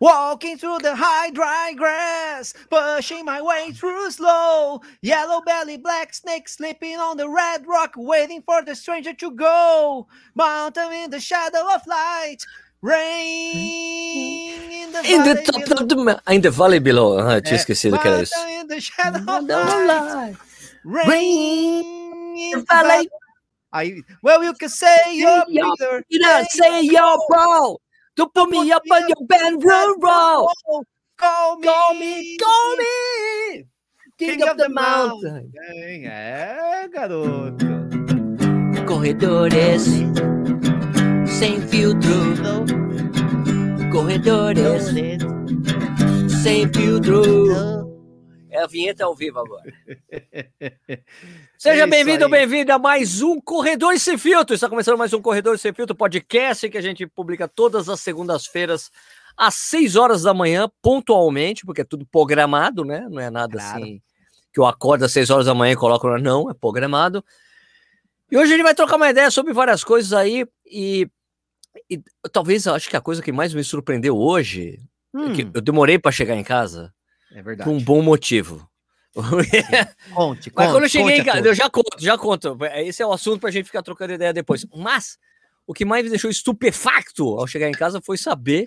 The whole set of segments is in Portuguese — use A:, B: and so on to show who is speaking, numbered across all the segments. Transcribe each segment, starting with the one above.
A: Walking through the high dry grass, pushing my way through slow. Yellow belly, black snake sleeping on the red rock, waiting for the stranger to go. Mountain in the shadow of light, rain in the,
B: In the
A: valley
B: top
A: below.
B: of the ma- in the valley below. Ah, tinha
A: É,
B: esquecido que era isso.
A: Mountain in the shadow of light, rain in the
B: valley.
A: Aí, well, you can say
B: your
A: bigger.
B: Peter, say yo, bro. To put me up on your band roll.
A: Call me,
B: Call me, call me. King, of, the mountain.
A: É, garoto.
B: Corredores sem filtro. Corredores sem filtro. É a vinheta ao vivo agora. Seja
A: É
B: bem-vindo, bem-vinda a mais um Corredor Sem Filtro. Está começando mais um Corredor Sem Filtro podcast que a gente publica todas as segundas-feiras às 6 horas da manhã, pontualmente, porque é tudo programado, né? Não é nada
A: Claro.
B: assim que eu acordo às 6 horas da manhã e coloco, não, é programado. E hoje a gente vai trocar uma ideia sobre várias coisas aí e, e talvez eu acho que a coisa que mais me surpreendeu hoje é que
A: Hum,
B: eu demorei para chegar em casa
A: é verdade.
B: um bom motivo.
A: Conte,
B: Mas
A: conte,
B: quando eu cheguei em
A: a
B: casa, eu já conto, já conto. Esse é o assunto pra gente ficar trocando ideia depois. Mas o que mais me deixou estupefacto ao chegar em casa foi saber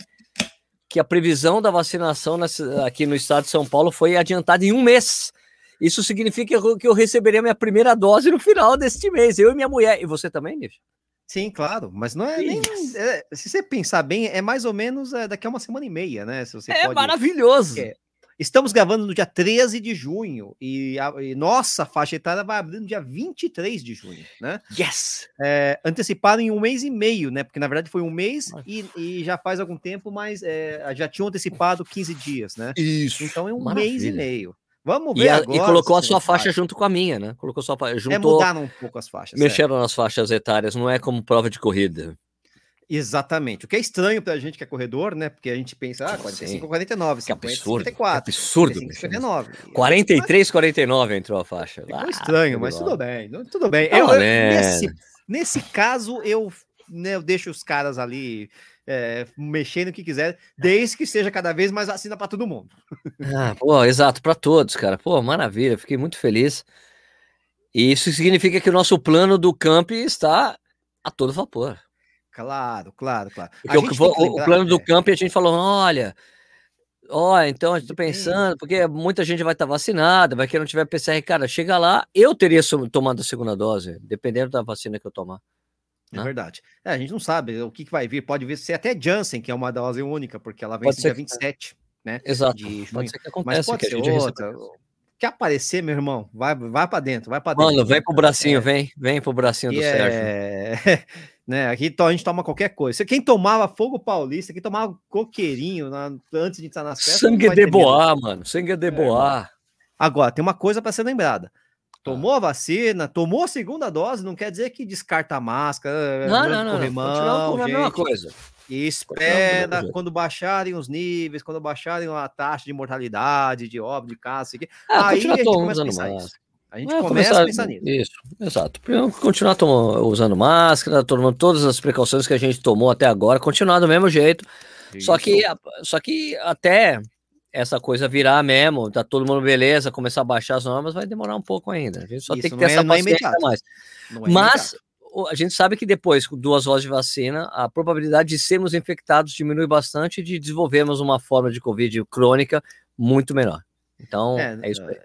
B: que a previsão da vacinação na ci- aqui no estado de São Paulo foi adiantada em um mês. Isso significa que eu, receberei minha primeira dose no final deste mês. Eu e minha mulher. E você também, Nish?
A: Sim, claro, mas não é nem. É, se você pensar bem, é mais ou menos é, daqui a uma semana e meia, né? Se você
B: É
A: pode.
B: maravilhoso.
A: É. Estamos gravando no dia 13 de junho e, a, e nossa faixa etária vai abrir no dia 23 de junho, né?
B: Yes!
A: É, antecipado em um mês e meio, né? Porque na verdade foi um mês e, e já faz algum tempo, mas é, já tinham antecipado 15 dias, né?
B: Isso.
A: Então é um mês e
B: Maravilha.
A: meio. Vamos ver
B: E, a-
A: agora.
B: e colocou a sua faixa
A: faz.
B: junto com a minha, né? Colocou sua faixa.
A: É,
B: Juntou,
A: mudaram um pouco as faixas. é.
B: mexeram nas faixas etárias, não é como prova de corrida.
A: Exatamente. O que é estranho pra gente que é corredor, né? Porque a gente pensa, ah, 45,
B: Sim.
A: 49,
B: Que
A: 50,
B: absurdo.
A: 54,
B: que absurdo.
A: 55,
B: bicho.
A: 59.
B: 43, 49 entrou a faixa.
A: Ficou
B: Ah,
A: estranho,
B: que
A: mas tudo bem. Tudo bem.
B: Tá
A: Eu- eu- nesse, nesse caso, eu, né, eu deixo os caras ali é, mexendo o que quiser, desde que seja cada vez mais vacina para todo mundo.
B: Ah, pô, exato, para todos, cara. Pô, maravilha, fiquei muito feliz. E isso significa que o nosso plano do camp está a todo vapor.
A: Claro, claro, claro.
B: Porque o,
A: gente
B: o-
A: lembrar-
B: plano do
A: é,
B: camp a gente falou: olha, ó, então a gente tá pensando, porque muita gente vai estar vacinada, vai que não tiver PCR, cara, chega lá, eu teria tomado a segunda dose, dependendo da vacina que eu tomar.
A: É
B: né?
A: verdade. É, a gente não sabe o que, que vai vir. Pode vir ser até Janssen, que é uma dose única, porque ela
B: Pode ser
A: dia
B: que-
A: 27, né?
B: Exato. Pode ser que
A: Mas
B: aconteça,
A: pode
B: que a
A: ser outra. Quer aparecer, meu irmão? Vai, vai para dentro, vai para dentro.
B: Mano, vem pro bracinho,
A: É.
B: vem, vem pro bracinho do
A: E
B: Sérgio.
A: é... né, aqui a gente toma qualquer coisa. Quem tomava fogo paulista, quem tomava coqueirinho na- antes de entrar nas festas. não
B: Sangue de
A: medo.
B: boa, mano. Sangue de boa.
A: Agora, tem uma coisa para ser lembrada.
B: Ah.
A: Tomou a vacina, tomou a segunda dose, não quer dizer que descarta a máscara,
B: Não,
A: anda
B: não, não. não.
A: corrimão,
B: Continua com a mesma coisa.
A: E espera quando baixarem os níveis, quando baixarem a taxa de mortalidade, de óbito, de caso, quê.
B: Ah,
A: aí a gente começa a pensar
B: máscara.
A: isso. A gente
B: É,
A: começa
B: começar-
A: a pensar nisso.
B: Isso, exato. Primeiro, Continuar tomo- usando máscara, tomando todas as precauções que a gente tomou até agora, continuar do mesmo jeito. Só que, só que até essa coisa virar mesmo, tá todo mundo beleza, começar a baixar as normas, vai demorar um pouco ainda. A gente só
A: Isso,
B: tem que ter
A: é-
B: essa
A: é
B: paciência
A: imediato.
B: mais.
A: É
B: Mas a gente sabe que depois, com duas doses de vacina, a probabilidade de sermos infectados diminui bastante e de desenvolvermos uma forma de Covid crônica muito menor. Então, é,
A: É,
B: isso aí.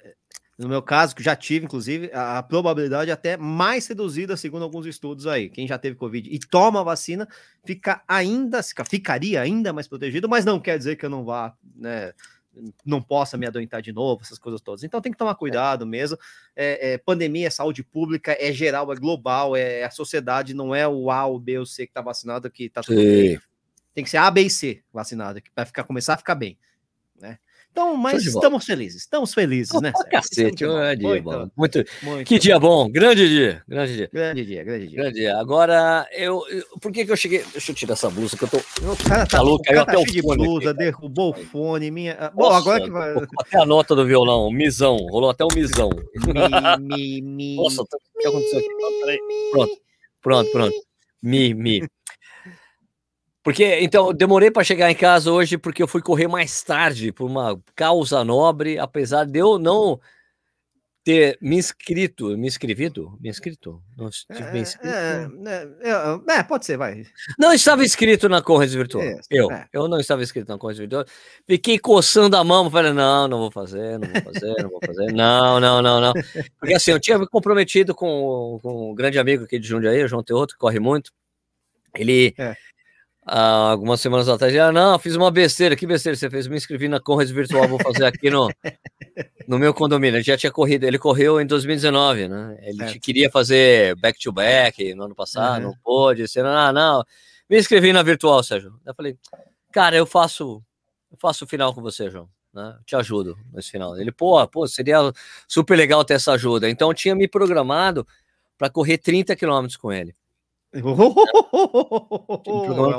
A: No meu caso, que já tive, inclusive, a probabilidade é até mais reduzida, segundo alguns estudos aí. Quem já teve Covid e toma a vacina, fica ainda, fica- ficaria ainda mais protegido, mas não quer dizer que eu não vá, né? Não possa me adoentar de novo, essas coisas todas. Então tem que tomar cuidado mesmo. É, é, pandemia é saúde pública, é geral, é global, é a sociedade, não é o A, o B, o C que tá vacinado que tá tudo bem.
B: Sim.
A: Tem que ser A, B e C vacinado, que vai ficar, começar a ficar bem. Né? Então, mas estamos felizes, estamos felizes, né?
B: Pra
A: Sérgio?
B: cacete,
A: de
B: dia
A: boa.
B: bom.
A: Muito,
B: Muito,
A: muito
B: que dia bom, grande dia, grande dia.
A: Grande dia, grande dia.
B: Grande dia. Agora, eu, eu- Por que que eu cheguei. Deixa eu tirar essa blusa que eu tô.
A: O cara tá,
B: Falou,
A: o
B: caiu
A: tá
B: até o
A: de
B: fone aqui,
A: blusa,
B: cara.
A: derrubou o fone, minha... ah, Bom,
B: Nossa,
A: agora que vai...
B: Até a nota do violão, misão. Rolou até o misão.
A: Mi, mi, mi,
B: Nossa, o que aconteceu aqui?
A: mi,
B: Pronto, pronto, pronto. Mi, mi. Porque, então, demorei para chegar em casa hoje porque eu fui correr mais tarde por uma causa nobre, apesar de eu não ter me inscrito, me inscrito, me inscrito, não
A: estive é, inscrito. É, é, é, pode ser, vai.
B: Não estava inscrito na corrida virtual. eu, é. eu não estava inscrito na corrida virtual. Fiquei coçando a mão, falei, não, não vou fazer, não vou fazer, não vou fazer, não, não, não, não. Porque assim, eu tinha me comprometido com, com um grande amigo aqui de Jundiaí, o João Teoto, que corre muito. Ele, há algumas semanas atrás, ah, não, fiz uma besteira, que besteira você fez? Me inscrevi na Conrads Virtual, vou fazer aqui no, no meu condomínio. Ele já tinha corrido, ele correu em 2019, né? Ele é. queria fazer back-to-back -back no ano passado, uhum. não pôde, disse, não, não, me inscrevi na Virtual, Sérgio. Eu falei, cara, eu faço, eu faço o final com você, João. Né? Te ajudo nesse final. Ele, pô, pô, seria super legal ter essa ajuda. Então, eu tinha me programado para correr 30 quilômetros com ele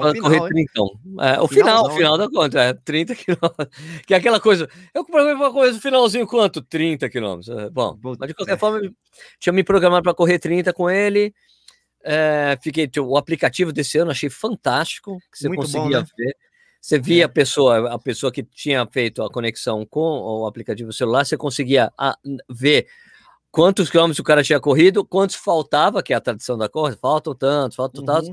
B: é correr 30. É, o final, o final da conta, é 30 quilômetros. Que é aquela coisa. Eu programei para correr no finalzinho quanto? 30 quilômetros. É, bom, mas de qualquer é. forma, tinha me programado para correr 30 com ele. É, fiquei, o aplicativo desse ano achei fantástico, que você Muito conseguia bom, né? ver. Você via é. a pessoa, a pessoa que tinha feito a conexão com o aplicativo celular, você conseguia a, ver quantos quilômetros o cara tinha corrido, quantos faltava, que é a tradição da corrida, faltam tantos, faltam uhum. tantos.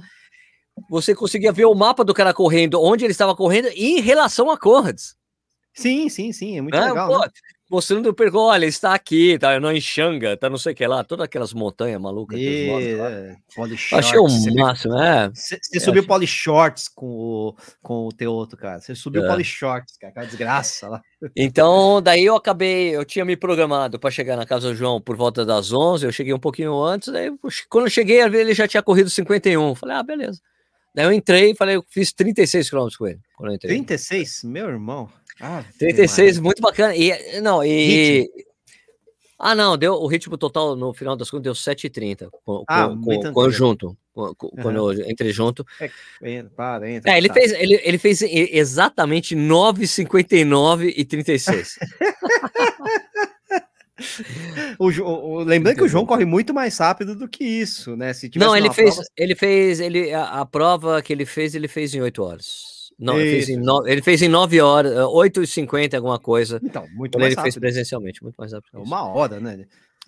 B: Você conseguia ver o mapa do cara correndo, onde ele estava correndo em relação a corridas.
A: Sim, sim, sim, é muito é, legal. Pô, né?
B: Mostrando o percurso, olha, está aqui, tá não em Xanga, tá não sei o que lá, todas aquelas montanhas malucas.
A: E, é,
B: Achei o máximo, é.
A: Você, você subiu achei... Poly Shorts com o, com o teu outro, cara. Você subiu é. Poly Shorts, cara, aquela desgraça lá.
B: Então, daí eu acabei, eu tinha me programado para chegar na casa do João por volta das 11, eu cheguei um pouquinho antes, daí quando eu cheguei, ele já tinha corrido 51. Falei, ah, beleza. Daí eu entrei, falei, eu fiz 36 km com ele.
A: Quando eu entrei. 36? Meu irmão.
B: Ah, 36, muito bacana. E, não, e. Ah, não, deu o ritmo total no final das contas deu 7,30 com, ah, com, conjunto. Quando uhum. eu entrei junto. É, para, entra, é ele, tá. fez, ele, ele fez exatamente 9,59 e 36.
A: o, o, lembrando que o João corre muito mais rápido do que isso, né?
B: Se não, ele fez, prova... ele fez, ele a, a, prova que ele fez, ele fez em 8 horas. Não, ele fez, em no, ele fez em 9 horas, 8h50, alguma coisa.
A: Então, muito mais
B: ele
A: rápido.
B: fez presencialmente, muito mais rápido.
A: Uma hora, né?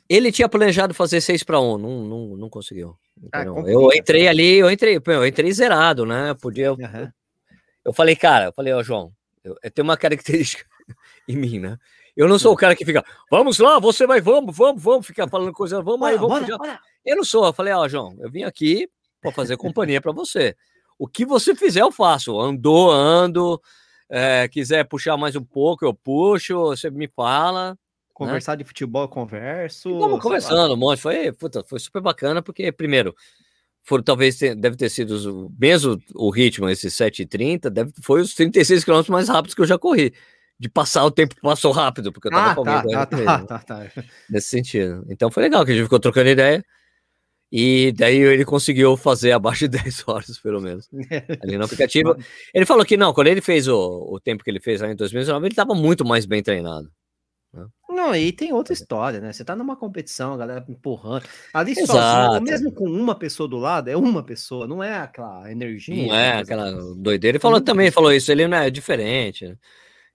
B: Ele tinha planejado fazer 6 para 1, não, não, não conseguiu. Ah, eu entrei ali, eu entrei, eu entrei zerado, né? Podia. Uhum. Eu falei, cara, eu falei, ó, João, eu, eu tenho uma característica em mim, né? Eu não sou o cara que fica, vamos lá, você vai, vamos, vamos, vamos, ficar falando coisa, vamos aí, vamos. Bora, bora. Eu não sou, eu falei, ó, João, eu vim aqui para fazer companhia para você. O que você fizer, eu faço. Andou, ando. É, quiser puxar mais um pouco, eu puxo. Você me fala. Né?
A: Conversar né? de futebol, eu converso.
B: Estamos conversando um monte. Foi, puta, foi super bacana, porque, primeiro, foram talvez deve ter sido mesmo o ritmo, esses 7h30, deve, foi os 36 km mais rápidos que eu já corri. De passar o tempo passou rápido, porque eu tava ah, com tá, tá, tá, tá, tá, Nesse sentido. Então foi legal que a gente ficou trocando ideia. E daí ele conseguiu fazer abaixo de 10 horas, pelo menos, ali no aplicativo. Ele falou que não, quando ele fez o, o tempo que ele fez lá em 2019, ele estava muito mais bem treinado.
A: Né? Não, e tem outra história, né? Você tá numa competição, a galera empurrando. Ali sozinho, mesmo com uma pessoa do lado, é uma pessoa, não é aquela energia.
B: Não é aquela doideira. Ele falou também, falou isso, ele não é diferente. Né?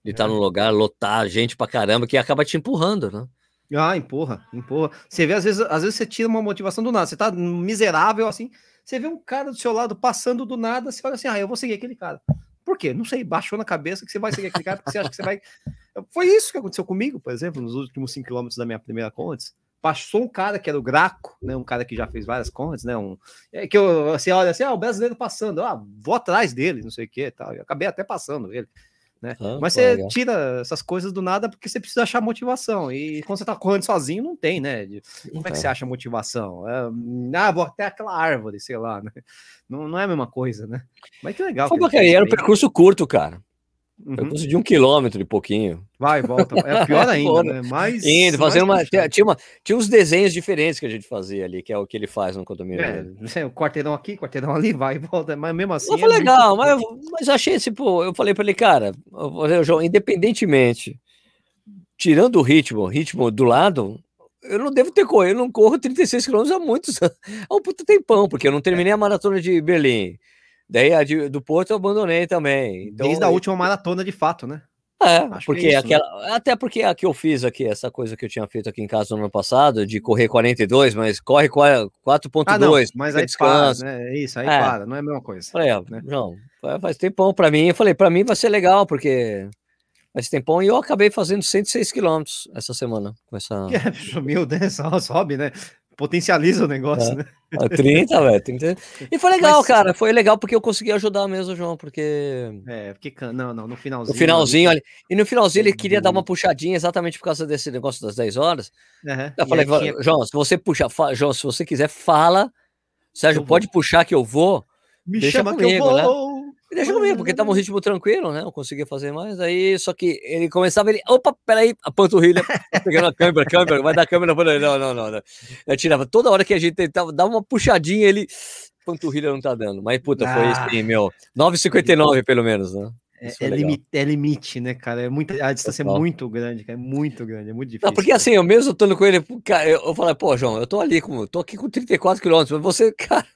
B: Ele tá é. num lugar, lotar gente pra caramba, que acaba te empurrando, né?
A: Ah, empurra, empurra. Você vê, às vezes, às vezes você tira uma motivação do nada. Você tá miserável assim, você vê um cara do seu lado passando do nada, você olha assim, ah, eu vou seguir aquele cara. Por quê? Não sei, baixou na cabeça que você vai seguir aquele cara, porque você acha que você vai. Foi isso que aconteceu comigo, por exemplo, nos últimos 5 km da minha primeira Condes. Passou um cara que era o Graco, né? Um cara que já fez várias Condes, né? Um, é, que eu, você olha assim, ah, o brasileiro passando, ah, vou atrás dele, não sei o que tal. Eu acabei até passando ele. Né? Ah, Mas você legal. tira essas coisas do nada porque você precisa achar motivação. E quando você tá correndo sozinho, não tem, né? Como é que você acha motivação? É, ah, vou até aquela árvore, sei lá, né? Não, não é a mesma coisa, né? Mas que legal.
B: Que era um percurso curto, cara. Uhum. Percurso de um quilômetro e pouquinho.
A: Vai, volta. É pior ainda, né? Mais.
B: Indo, fazendo mais uma. Tinha, uma, tinha uns desenhos diferentes que a gente fazia ali, que é o que ele faz no condomínio.
A: É, o quarteirão aqui, quarteirão ali, vai e volta. Mas mesmo assim.
B: foi é legal, muito... mas, mas achei, tipo, eu falei para ele, cara, João, independentemente, tirando o ritmo, ritmo do lado, eu não devo ter corrido, eu não corro 36 quilômetros há muitos há um puto tempão, porque eu não terminei a maratona de Berlim Daí a de, do Porto eu abandonei também.
A: Então, Desde a última maratona de fato, né?
B: É, Acho porque é isso, aquela, né? até porque a que eu fiz aqui, essa coisa que eu tinha feito aqui em casa no ano passado, de correr 42, mas corre 4.2,
A: ah, não, mas aí descansa. Para, né? É isso, aí é. para, não é a mesma coisa.
B: Falei, né? não, faz tempão para mim, eu falei, para mim vai ser legal, porque faz tempão, e eu acabei fazendo 106 quilômetros essa semana, com essa...
A: É, sumiu, né, só sobe, né? Potencializa o negócio,
B: é.
A: né?
B: 30, velho. 30... E foi legal, Mas... cara. Foi legal porque eu consegui ajudar mesmo, João, porque.
A: É, porque. Não, não, no finalzinho.
B: No finalzinho ali. E no finalzinho ele queria dar uma puxadinha exatamente por causa desse negócio das 10 horas. Uhum. Eu falei, tinha... João, se você puxar, fa... João, se você quiser, fala. Sérgio, pode puxar que eu vou.
A: Me chama comigo, que eu
B: né? vou. Né? E deixa comigo, porque tava um ritmo tranquilo, né? Eu conseguia fazer mais. Aí, só que ele começava, ele, opa, peraí, a panturrilha, pegando a câmera, câmera, vai dar câmera. Não, não, não, não. Eu tirava toda hora que a gente tentava dar uma puxadinha, ele, panturrilha não tá dando. Mas, puta, ah. foi assim, meu, 9,59 pelo menos, né?
A: É, é, limite, é, limite, né, cara? É muito, a distância Total. é muito grande, cara. É muito grande, é muito difícil. Não,
B: porque cara. assim, eu mesmo estando com ele, cara, eu, eu falei, pô, João, eu tô ali, com, tô aqui com 34 quilômetros, mas você, cara,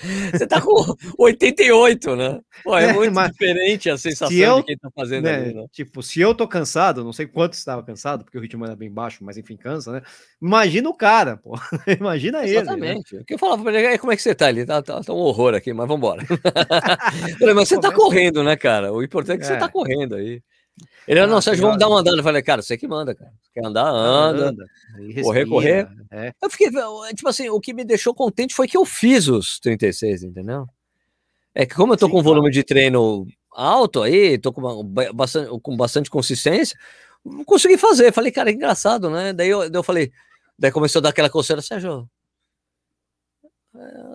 B: você tá com 88, né? Pô, é, é muito mas diferente a sensação eu, de quem tá fazendo
A: né,
B: ali, né?
A: Tipo, se eu tô cansado, não sei quanto estava cansado, porque o ritmo era bem baixo, mas enfim, cansa, né? Imagina o cara, pô. Imagina
B: ele.
A: Né?
B: Exatamente. Né? O que eu falava pra ele, como é que você tá ali? Tá, tá, tá um horror aqui, mas vambora. mas você tá correndo, né, cara? O importante é que é. você tá correndo aí. Ele, ah, não, Sérgio, vamos dar uma andada. Eu falei, cara, você que manda, cara. Quer andar, anda. anda. Correr, correr. É. Eu fiquei, tipo assim, o que me deixou contente foi que eu fiz os 36, entendeu? É que como eu tô Sim, com um volume claro. de treino alto aí, tô com, uma, bastante, com bastante consistência, consegui fazer. Falei, cara, é engraçado, né? Daí eu, daí eu falei, daí começou a dar aquela coceira, Sérgio,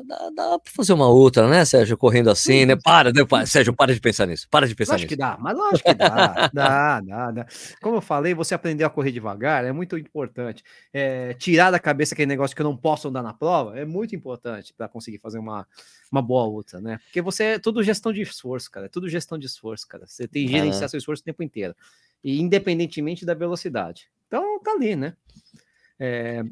B: dá, dá pra fazer uma outra, né, Sérgio? Correndo assim, né? Para, né? Sérgio, para de pensar nisso. Para de pensar
A: acho
B: nisso.
A: que dá, mas lógico que dá. dá, dá, dá. Como eu falei, você aprender a correr devagar é muito importante. É, tirar da cabeça aquele negócio que eu não posso andar na prova é muito importante para conseguir fazer uma, uma boa outra, né? Porque você é tudo gestão de esforço, cara. É tudo gestão de esforço, cara. Você tem que gerenciar seu esforço o tempo inteiro. E independentemente da velocidade. Então, tá ali, né? É,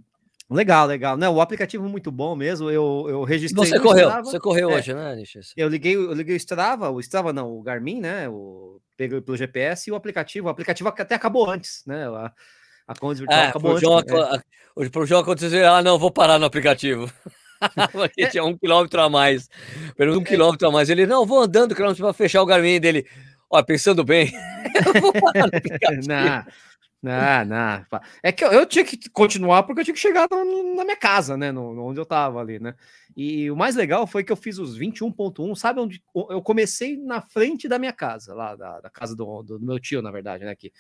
A: Legal, legal. Não, o aplicativo é muito bom mesmo. Eu, eu registrei.
B: Você correu, Strava. você correu é, hoje, né,
A: Nichas? Eu liguei, eu liguei o Strava, o Strava não, o Garmin, né? O, peguei pelo GPS e o aplicativo. O aplicativo até acabou antes, né? A,
B: a Conde Virtual é, acabou antes. João, né? Pro jogo acontecer, ah, não, vou parar no aplicativo. Porque é. tinha um quilômetro a mais. Pelo um é. quilômetro a mais. Ele, não, vou andando quilômetro para fechar o Garmin dele. Ó, pensando bem, eu vou parar no
A: aplicativo. não. Não, não. É que eu, eu, tinha que continuar porque eu tinha que chegar no, na minha casa, né? No, onde eu tava ali, né? E o mais legal foi que eu fiz os 21.1, sabe onde eu comecei na frente da minha casa, lá da, da casa do, do, meu tio, na verdade, né? Que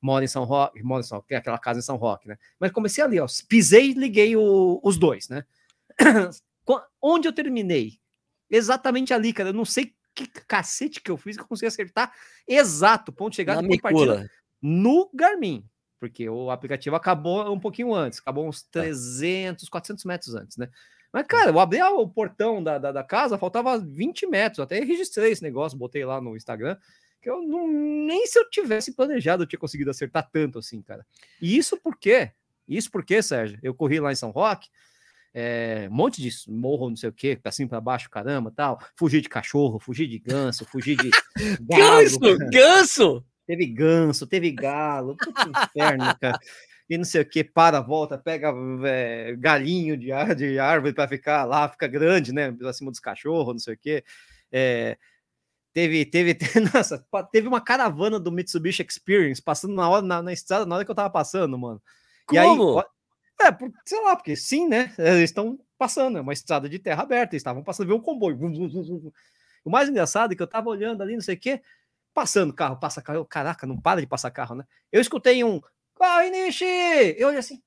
A: mora em São Roque, mora em São tem aquela casa em São Roque, né? Mas comecei ali, ó. Pisei e liguei o, os dois, né? onde eu terminei? Exatamente ali, cara. Eu não sei que cacete que eu fiz que eu consegui acertar exato, ponto de chegada
B: e partida
A: no Garmin porque o aplicativo acabou um pouquinho antes, acabou uns 300, 400 metros antes, né? Mas, cara, eu abri o portão da, da, da, casa, faltava 20 metros, até registrei esse negócio, botei lá no Instagram, que eu não, nem se eu tivesse planejado eu tinha conseguido acertar tanto assim, cara. E isso por quê? Isso porque, Sérgio, eu corri lá em São Roque, é, um monte de morro, não sei o que, pra cima, pra baixo, caramba, tal. Fugi de cachorro, fugi de ganso, fugi de.
B: ganso! Ganso!
A: Teve ganso, teve galo, tudo inferno, cara. E não sei o que, para, volta, pega é, galinho de, de árvore para ficar lá, fica grande, né? Acima dos cachorros, não sei o que. É, teve, teve, nossa, teve uma caravana do Mitsubishi Experience passando na hora na, na estrada, na hora que eu tava passando, mano.
B: Como? E aí,
A: é, por, sei lá, porque sim, né? Eles estão passando, é uma estrada de terra aberta, eles estavam passando, ver um comboio. O mais engraçado é que eu tava olhando ali, não sei o que, Passando carro, passa carro. Eu, caraca, não para de passar carro, né? Eu escutei um. Corre, Nishi! Eu olhei assim.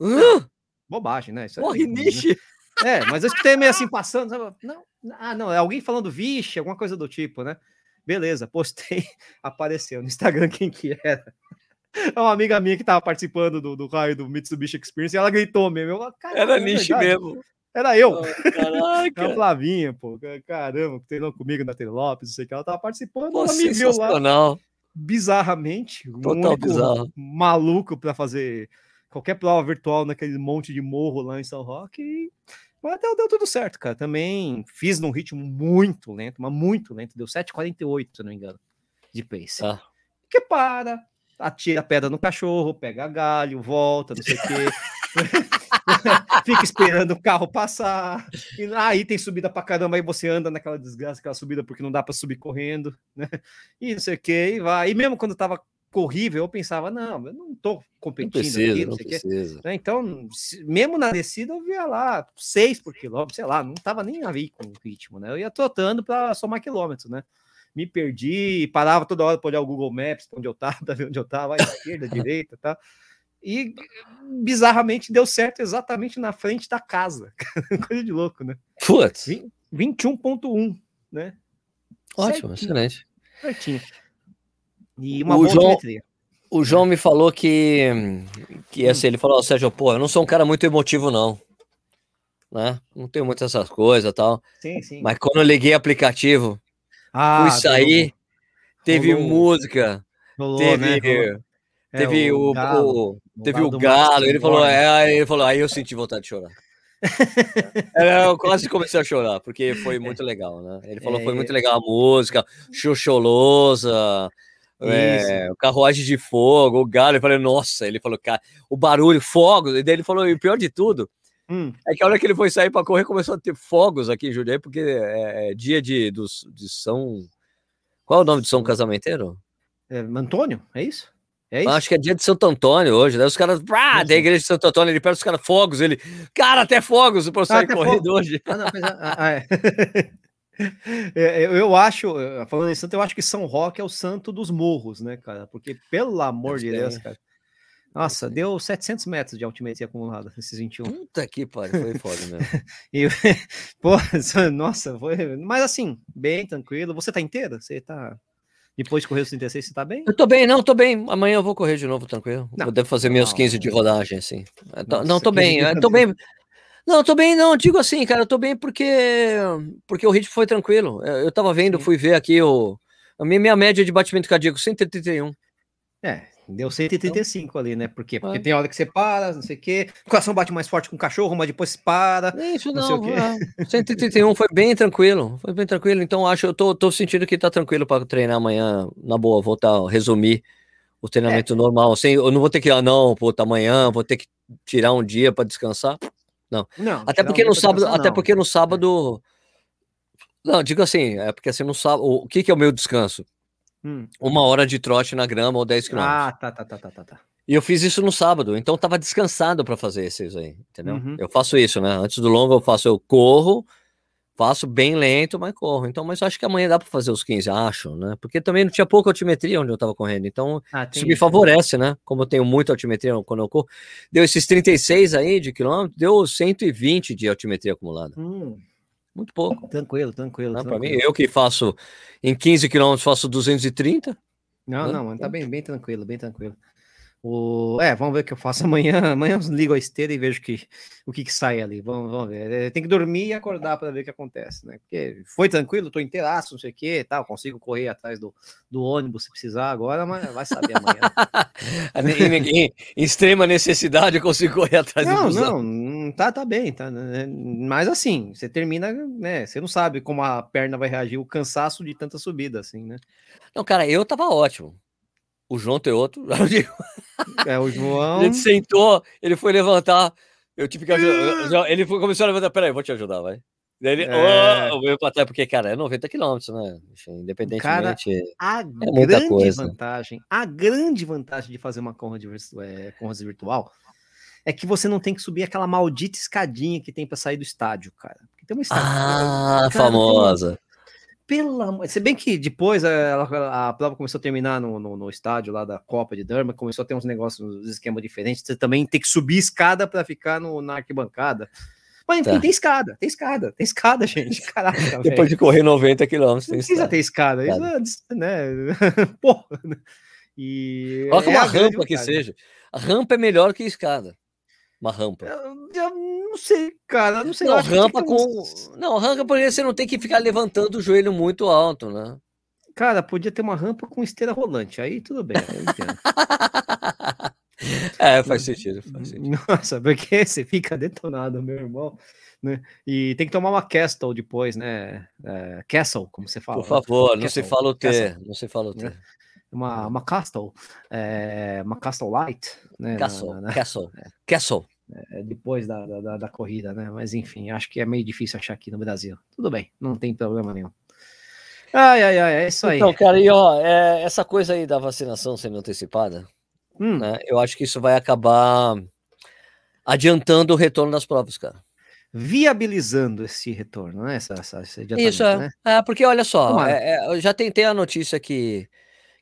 A: Uh! Bobagem, né?
B: Isso Corre, é, Nishi!
A: É, mas eu escutei meio assim passando. Sabe? Não, ah, não, é alguém falando vixe, alguma coisa do tipo, né? Beleza, postei, apareceu no Instagram quem que era. É uma amiga minha que tava participando do, do raio do Mitsubishi Experience e ela gritou mesmo. Eu,
B: era é Nishi mesmo.
A: Era eu. Oh, caraca. a Flavinha, pô. Caramba, que treinou comigo na Telopes, não sei o que. Ela tava participando, pô, ela me viu lá. Bizarramente.
B: Total bizarro.
A: Maluco para fazer qualquer prova virtual naquele monte de morro lá em São Roque. E Mas deu, deu tudo certo, cara. Também fiz num ritmo muito lento, mas muito lento. Deu 7,48, se não me engano, de pace.
B: Ah.
A: Que para, atira a pedra no cachorro, pega galho, volta, não sei o quê. Fica esperando o carro passar. E aí tem subida pra caramba, aí você anda naquela desgraça, aquela subida, porque não dá para subir correndo, né? E não sei o que, e vai. E mesmo quando tava corrível, eu pensava, não, eu não tô competindo
B: Não precisa,
A: aqui,
B: não
A: sei o quê.
B: precisa.
A: Né, Então, mesmo na descida, eu via lá 6 por quilômetro, sei lá, não tava nem a ver com o ritmo, né? Eu ia trotando para somar quilômetros, né? Me perdi, parava toda hora para olhar o Google Maps, onde eu tava, ver onde eu tava, à esquerda, à direita, tá? E bizarramente deu certo exatamente na frente da casa. Coisa de louco, né?
B: Putz,
A: Vin- 21.1, né?
B: ótimo,
A: certinho.
B: excelente.
A: Certinho. E uma
B: O
A: boa
B: João-. O João me falou que, que assim, ele falou, "Ó, Sérgio, pô, eu não sou um cara muito emotivo, não. Né? Não tenho muitas essas coisas e tal.
A: Sim, sim.
B: Mas quando eu liguei o aplicativo,
A: Ah,
B: fui sair, teve
A: rolou-
B: música,
A: rolou,
B: teve,
A: né? Rolou. É,
B: teve o, o- teve o galo. Ele falou, é, aí ele falou, aí eu senti vontade de chorar. É, eu quase comecei a chorar, porque foi muito legal, né? Ele falou, foi
A: É.
B: muito legal a música, Xoxolosa, é, o carruagem de fogo, o galo. Eu falei, nossa, ele falou, cara, o barulho, fogos. E daí ele falou, e o pior de tudo,
A: Hum,
B: é que a hora que ele foi sair para correr, começou a ter fogos aqui em Jundiaí, porque é, é dia de, dos, de São. Qual é o nome de São Casamenteiro?
A: é, Antônio, é isso? É?
B: Acho que é dia de Santo Antônio hoje. Daí os caras, ah, da igreja de Santo Antônio, ele perde os caras fogos. Ele, cara, até fogos sair
A: até
B: correndo
A: fogos.
B: hoje.
A: Ah, não, mas, ah, ah, é. É, eu, eu acho, eh, falando em santo, eu acho que São Roque é o santo dos morros, né, cara? Porque, pelo amor de Deus, cara. Nossa, deu 700 metros de altimetria acumulada nesses 21.
B: Puta que pariu, foi foda mesmo.
A: E, pô, nossa, foi. Mas assim, bem tranquilo. Você tá inteira? Você tá. Depois de correr os 36, você tá bem?
B: Eu tô bem, não, tô bem. Amanhã eu vou correr de novo, tranquilo.
A: Não,
B: eu devo fazer meus
A: não.
B: 15 de rodagem, assim. Tô- não,
A: Nossa,
B: tô
A: 15
B: bem, eu tô bem. Não, tô bem, não, digo assim, cara, eu tô bem porque porque o ritmo foi tranquilo. Eu, eu tava vendo,
A: Sim.
B: fui ver aqui o a minha, minha média de batimento cardíaco 131.
A: É, deu 135 ali, né? Por quê? Porque
B: É.
A: tem hora que você para, não sei o quê. O coração bate mais forte com o cachorro, mas depois para.
B: É Isso
A: Não sei
B: não,
A: o quê.
B: é, 131 foi bem tranquilo, foi bem tranquilo. Então acho, eu tô, tô sentindo que tá tranquilo para treinar amanhã, na boa, voltar a resumir o treinamento normal, sem, eu não vou ter que, ah, não, puta, amanhã vou ter que tirar um dia para descansar.
A: Não.
B: Até
A: tirar um
B: porque
A: dia
B: no sábado,
A: descansar,
B: até
A: não.
B: porque no sábado. Não, digo assim, é porque assim no sábado, o que que é o meu descanso?
A: Hum.
B: Uma hora de trote na grama ou 10 quilômetros.
A: Ah, tá, tá, tá, tá, tá, tá.
B: E eu fiz isso no sábado, então tava descansado para fazer esses aí, entendeu?
A: Uhum.
B: Eu faço isso, né? Antes do longo eu faço, eu corro, faço bem lento, mas corro. Então, mas eu acho que amanhã dá para fazer os 15, acho, né? Porque também não tinha pouca altimetria onde eu tava correndo, então
A: Ah,
B: isso me favorece, né? Como eu tenho muita altimetria quando eu corro. Deu esses 36 aí de quilômetro, deu 120 de altimetria acumulada.
A: Hum,
B: Muito pouco.
A: tranquilo, tranquilo.
B: Né? Para mim,
A: tranquilo.
B: eu que faço em 15 quilômetros, faço 230.
A: Não,
B: né?
A: não, tá bem, bem tranquilo, bem tranquilo. O... É, vamos ver o que eu faço amanhã. Amanhã eu ligo a esteira e vejo que, o que, que sai ali. Vamos, vamos ver. É, Tem que dormir e acordar para ver o que acontece, né? Porque foi tranquilo, tô inteiraço, não sei o que, tal. Consigo correr atrás do, do ônibus se precisar agora, mas vai saber amanhã.
B: em, em- em extrema necessidade, eu consigo correr atrás do
A: não,
B: busão.
A: não, não, tá, tá bem, tá. né? Mas assim, você termina, né? Você não sabe como a perna vai reagir, o cansaço de tanta subida, assim, né?
B: Não, cara, eu tava ótimo. O João tem outro.
A: É, o
B: A
A: João.
B: gente sentou, ele foi levantar. Eu tive que ajudar. Ele começou a levantar. Peraí, eu vou te ajudar, vai. Daí ele.
A: É.
B: Oh, veio pra trás, porque, cara, é 90 quilômetros, né? Enfim, Independentemente.
A: A
B: muita
A: grande
B: coisa.
A: vantagem, a grande vantagem de fazer uma corrida virtu- é, virtual é que você não tem que subir aquela maldita escadinha que tem para sair do estádio, cara. Porque tem uma escadinha.
B: Ah,
A: Cara,
B: famosa.
A: Pelo amor. Se bem que depois eh, ela- a prova começou a terminar no, no, no estádio lá da Copa de Durham, começou a ter uns negócios, uns esquemas diferentes. Você também tem que subir escada para ficar no, na arquibancada. Mas enfim,
B: Tá.
A: tem escada, tem escada, tem escada, gente. Caraca.
B: Depois de correr 90 quilômetros, tem
A: precisa ter escada, isso é, né? Porra. né? E
B: Coloca
A: é
B: uma
A: a
B: rampa que seja. A rampa é melhor que escada. Uma rampa.
A: Eu, eu não sei, cara, não sei.
B: Não, rampa com. Não, rampa porque você não tem que ficar levantando o joelho muito alto, né?
A: Cara, podia ter uma rampa com esteira rolante, aí tudo bem, eu entendo.
B: É, faz sentido. Faz sentido.
A: Nossa, porque você fica detonado, meu irmão. Né? E tem que tomar uma Castle depois, né? É, Castle, como você fala.
B: Por favor,
A: né?
B: não se fala o T. Não se fala o T.
A: Uma, uma Castle, é, uma Castle Light, né?
B: Castle, na, na, Castle, é. Castle.
A: É, depois da, da, da, corrida, né? Mas enfim, acho que é meio difícil achar aqui no Brasil. Tudo bem, não tem problema nenhum. Ai, ai, ai, é isso aí.
B: Então, cara, e ó, é, essa coisa aí da vacinação sendo antecipada, hum. né? Eu acho que isso vai acabar adiantando o retorno das provas, cara.
A: Viabilizando esse retorno, né? Essa, essa, esse
B: isso, é. Né? é. porque olha só, é, é, eu já tentei a notícia que,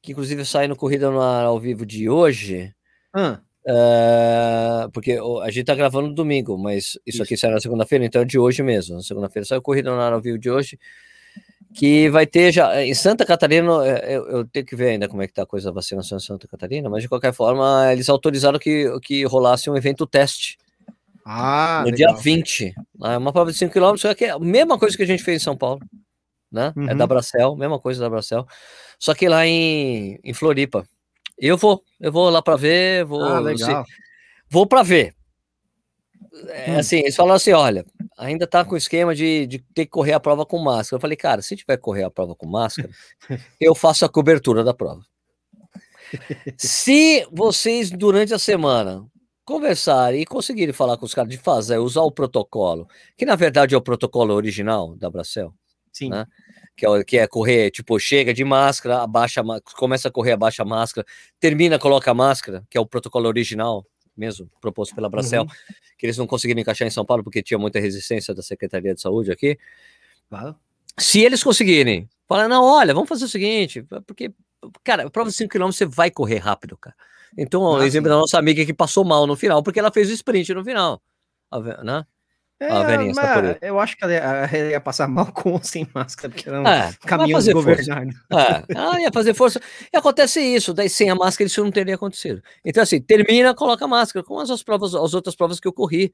B: que inclusive sai no Corrida no Ar ao vivo de hoje. Hum. Uh, porque a gente tá gravando no domingo, mas isso, isso. aqui sai na segunda-feira, então é de hoje mesmo. Na segunda-feira sai o Corrida no Ar ao vivo de hoje, que vai ter já. Em Santa Catarina, eu, eu, tenho que ver ainda como é que tá a coisa da vacinação em Santa Catarina, mas de qualquer forma, eles autorizaram que, que rolasse um evento teste. Ah, no legal. dia 20. É uma prova de 5 km, só que é a mesma coisa que a gente fez em São Paulo. Né? Uhum. É da Bracel, mesma coisa da Bracel. Só que lá em, em Floripa. Eu vou, eu vou lá para ver, vou, ah, legal. vou para ver. É, hum. assim, eles falaram assim, olha, ainda tá com o esquema de, de ter que correr a prova com máscara. Eu falei, cara, se tiver que correr a prova com máscara, eu faço a cobertura da prova. se vocês, durante a semana, conversarem e conseguirem falar com os caras de fazer, usar o protocolo, que na verdade é o protocolo original da Bracel, Sim. Né? Que é, que é correr, tipo, chega de máscara, abaixa, começa a correr, abaixa a máscara, termina, coloca a máscara, que é o protocolo original mesmo, proposto pela Bracel, uhum. que eles não conseguiram encaixar em São Paulo porque tinha muita resistência da Secretaria de Saúde aqui. Claro. Se eles conseguirem, falar, não, olha, vamos fazer o seguinte, porque, cara, prova de 5km você vai correr rápido, cara. Então, o exemplo da nossa amiga que passou mal no final, porque ela fez o sprint no final, né?
A: É, velhinha mas, eu acho que ela ia, ia, passar mal com ou sem máscara, porque era um é, caminho de governar.
B: É, ela ia fazer força. E acontece isso, daí sem a máscara isso não teria acontecido. Então, assim, termina, coloca a máscara, como as, provas, as outras provas que eu corri,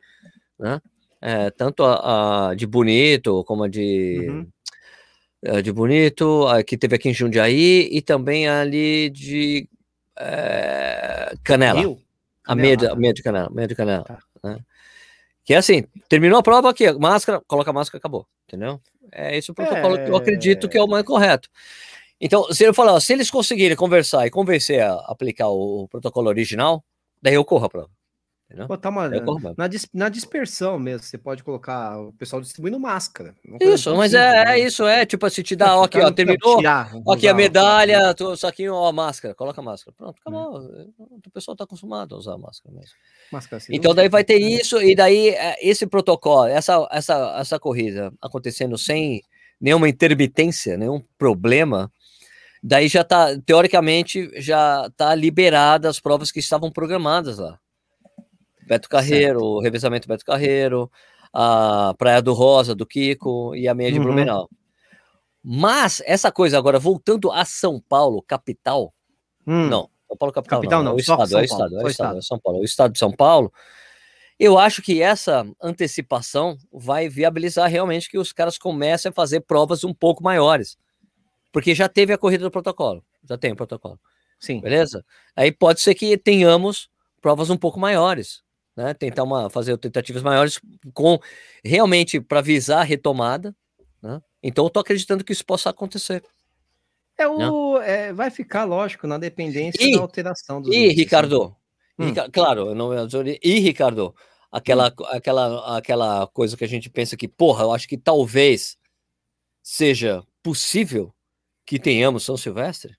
B: né? É, tanto a, a, de Bonito, como a de. Uhum. A de Bonito, a que teve aqui em Jundiaí, e também ali de é, Canela. Rio? A meia de, a meia de Canela. Meia de Canela tá. né? Que é assim, terminou a prova aqui, máscara, coloca a máscara, acabou, entendeu? É esse o protocolo é... que eu acredito que é o mais correto. Então, se eu falar, se eles conseguirem conversar e convencer a aplicar o protocolo original, daí eu corro a prova.
A: Botar uma, na, dis, na, dispersão mesmo, você pode colocar o pessoal distribuindo máscara.
B: Isso, mas é, é, né? isso, é tipo assim, te dá, ó, aqui, ó, terminou, tirar, aqui a medalha, tô, saquinho, ó, máscara, coloca a máscara. Pronto, acabou. É. O pessoal tá acostumado a usar máscara mesmo. Máscara, assim, então daí vai ter isso, e daí é, esse protocolo, essa, essa, essa corrida acontecendo sem nenhuma intermitência, nenhum problema, daí já tá, teoricamente, já tá liberada as provas que estavam programadas lá. Beto Carreiro, certo. o revezamento Beto Carreiro, a Praia do Rosa, do Kiko e a meia de uhum. Blumenau. Mas essa coisa agora, voltando a São Paulo, capital, hum. não, São Paulo capital, capital não, não, é o estado, São é o estado, é o estado, é São Paulo, é o estado de São Paulo. Eu acho que essa antecipação vai viabilizar realmente que os caras comecem a fazer provas um pouco maiores. Porque já teve a corrida do protocolo, já tem o protocolo. Sim. Beleza? Aí pode ser que tenhamos provas um pouco maiores né? Tentar uma, fazer tentativas maiores com realmente para visar a retomada. Né? Então eu estou acreditando que isso possa acontecer.
A: É o, né? é, vai ficar, lógico, na dependência
B: e,
A: da alteração
B: dos. E, Ricardo, hum. claro, não, e Ricardo, aquela, hum. aquela, aquela coisa que a gente pensa que, porra, eu acho que talvez seja possível que tenhamos São Silvestre.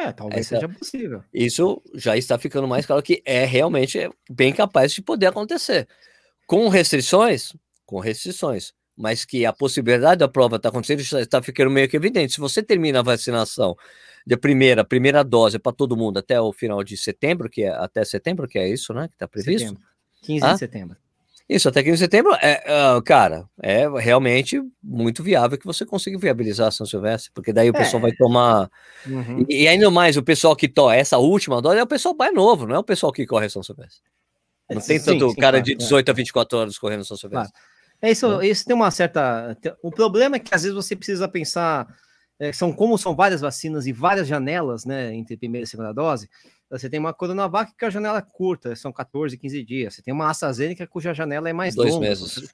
A: É, talvez Essa, seja possível.
B: Isso já está ficando mais claro que é realmente bem capaz de poder acontecer. Com restrições, com restrições, mas que a possibilidade da prova estar tá acontecendo está ficando meio que evidente. Se você termina a vacinação de primeira, primeira dose para todo mundo até o final de setembro, que é até setembro, que é isso, né? Que está previsto. Setembro.
A: 15 ah? de setembro.
B: Isso, até que em setembro, é, uh, cara, é realmente muito viável que você consiga viabilizar São Silvestre, porque daí o pessoal é. vai tomar. Uhum. E, e, ainda mais, o pessoal que toma essa última dose é o pessoal mais novo, não é o pessoal que corre São Silvestre. Não tem sim, tanto sim, cara de 18 é. a 24 horas correndo São Silvestre. Claro.
A: É isso, isso tem uma certa. O problema é que às vezes você precisa pensar. É, são como são várias vacinas e várias janelas, né, entre primeira e segunda dose Você tem uma Coronavac que a janela é curta, são 14, 15 dias. Você tem uma AstraZeneca cuja janela é mais
B: dois
A: longa.
B: Meses.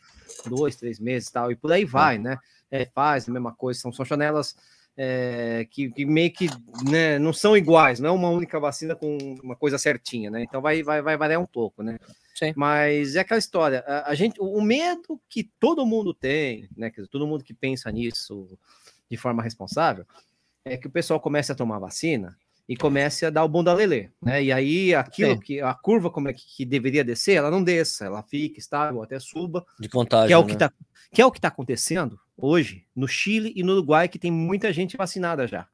A: Dois, três meses tal. E por aí vai, né? É, faz a mesma coisa. São, são janelas é, que, que, meio que né, não são iguais, não é uma única vacina com uma coisa certinha, né? Então vai, vai, vai variar um pouco, né? Sim. Mas é aquela história. A, a, gente, o medo que todo mundo tem, né? Quer dizer, todo mundo que pensa nisso de forma responsável, é que o pessoal comece a tomar vacina e comece a dar o bunda lelê, né? E aí aquilo que a curva como é que, que, deveria descer, ela não desça, ela fica estável, até suba.
B: De contágio,
A: que é o
B: né?
A: que tá, que é o que está acontecendo hoje no Chile e no Uruguai, que tem muita gente vacinada já.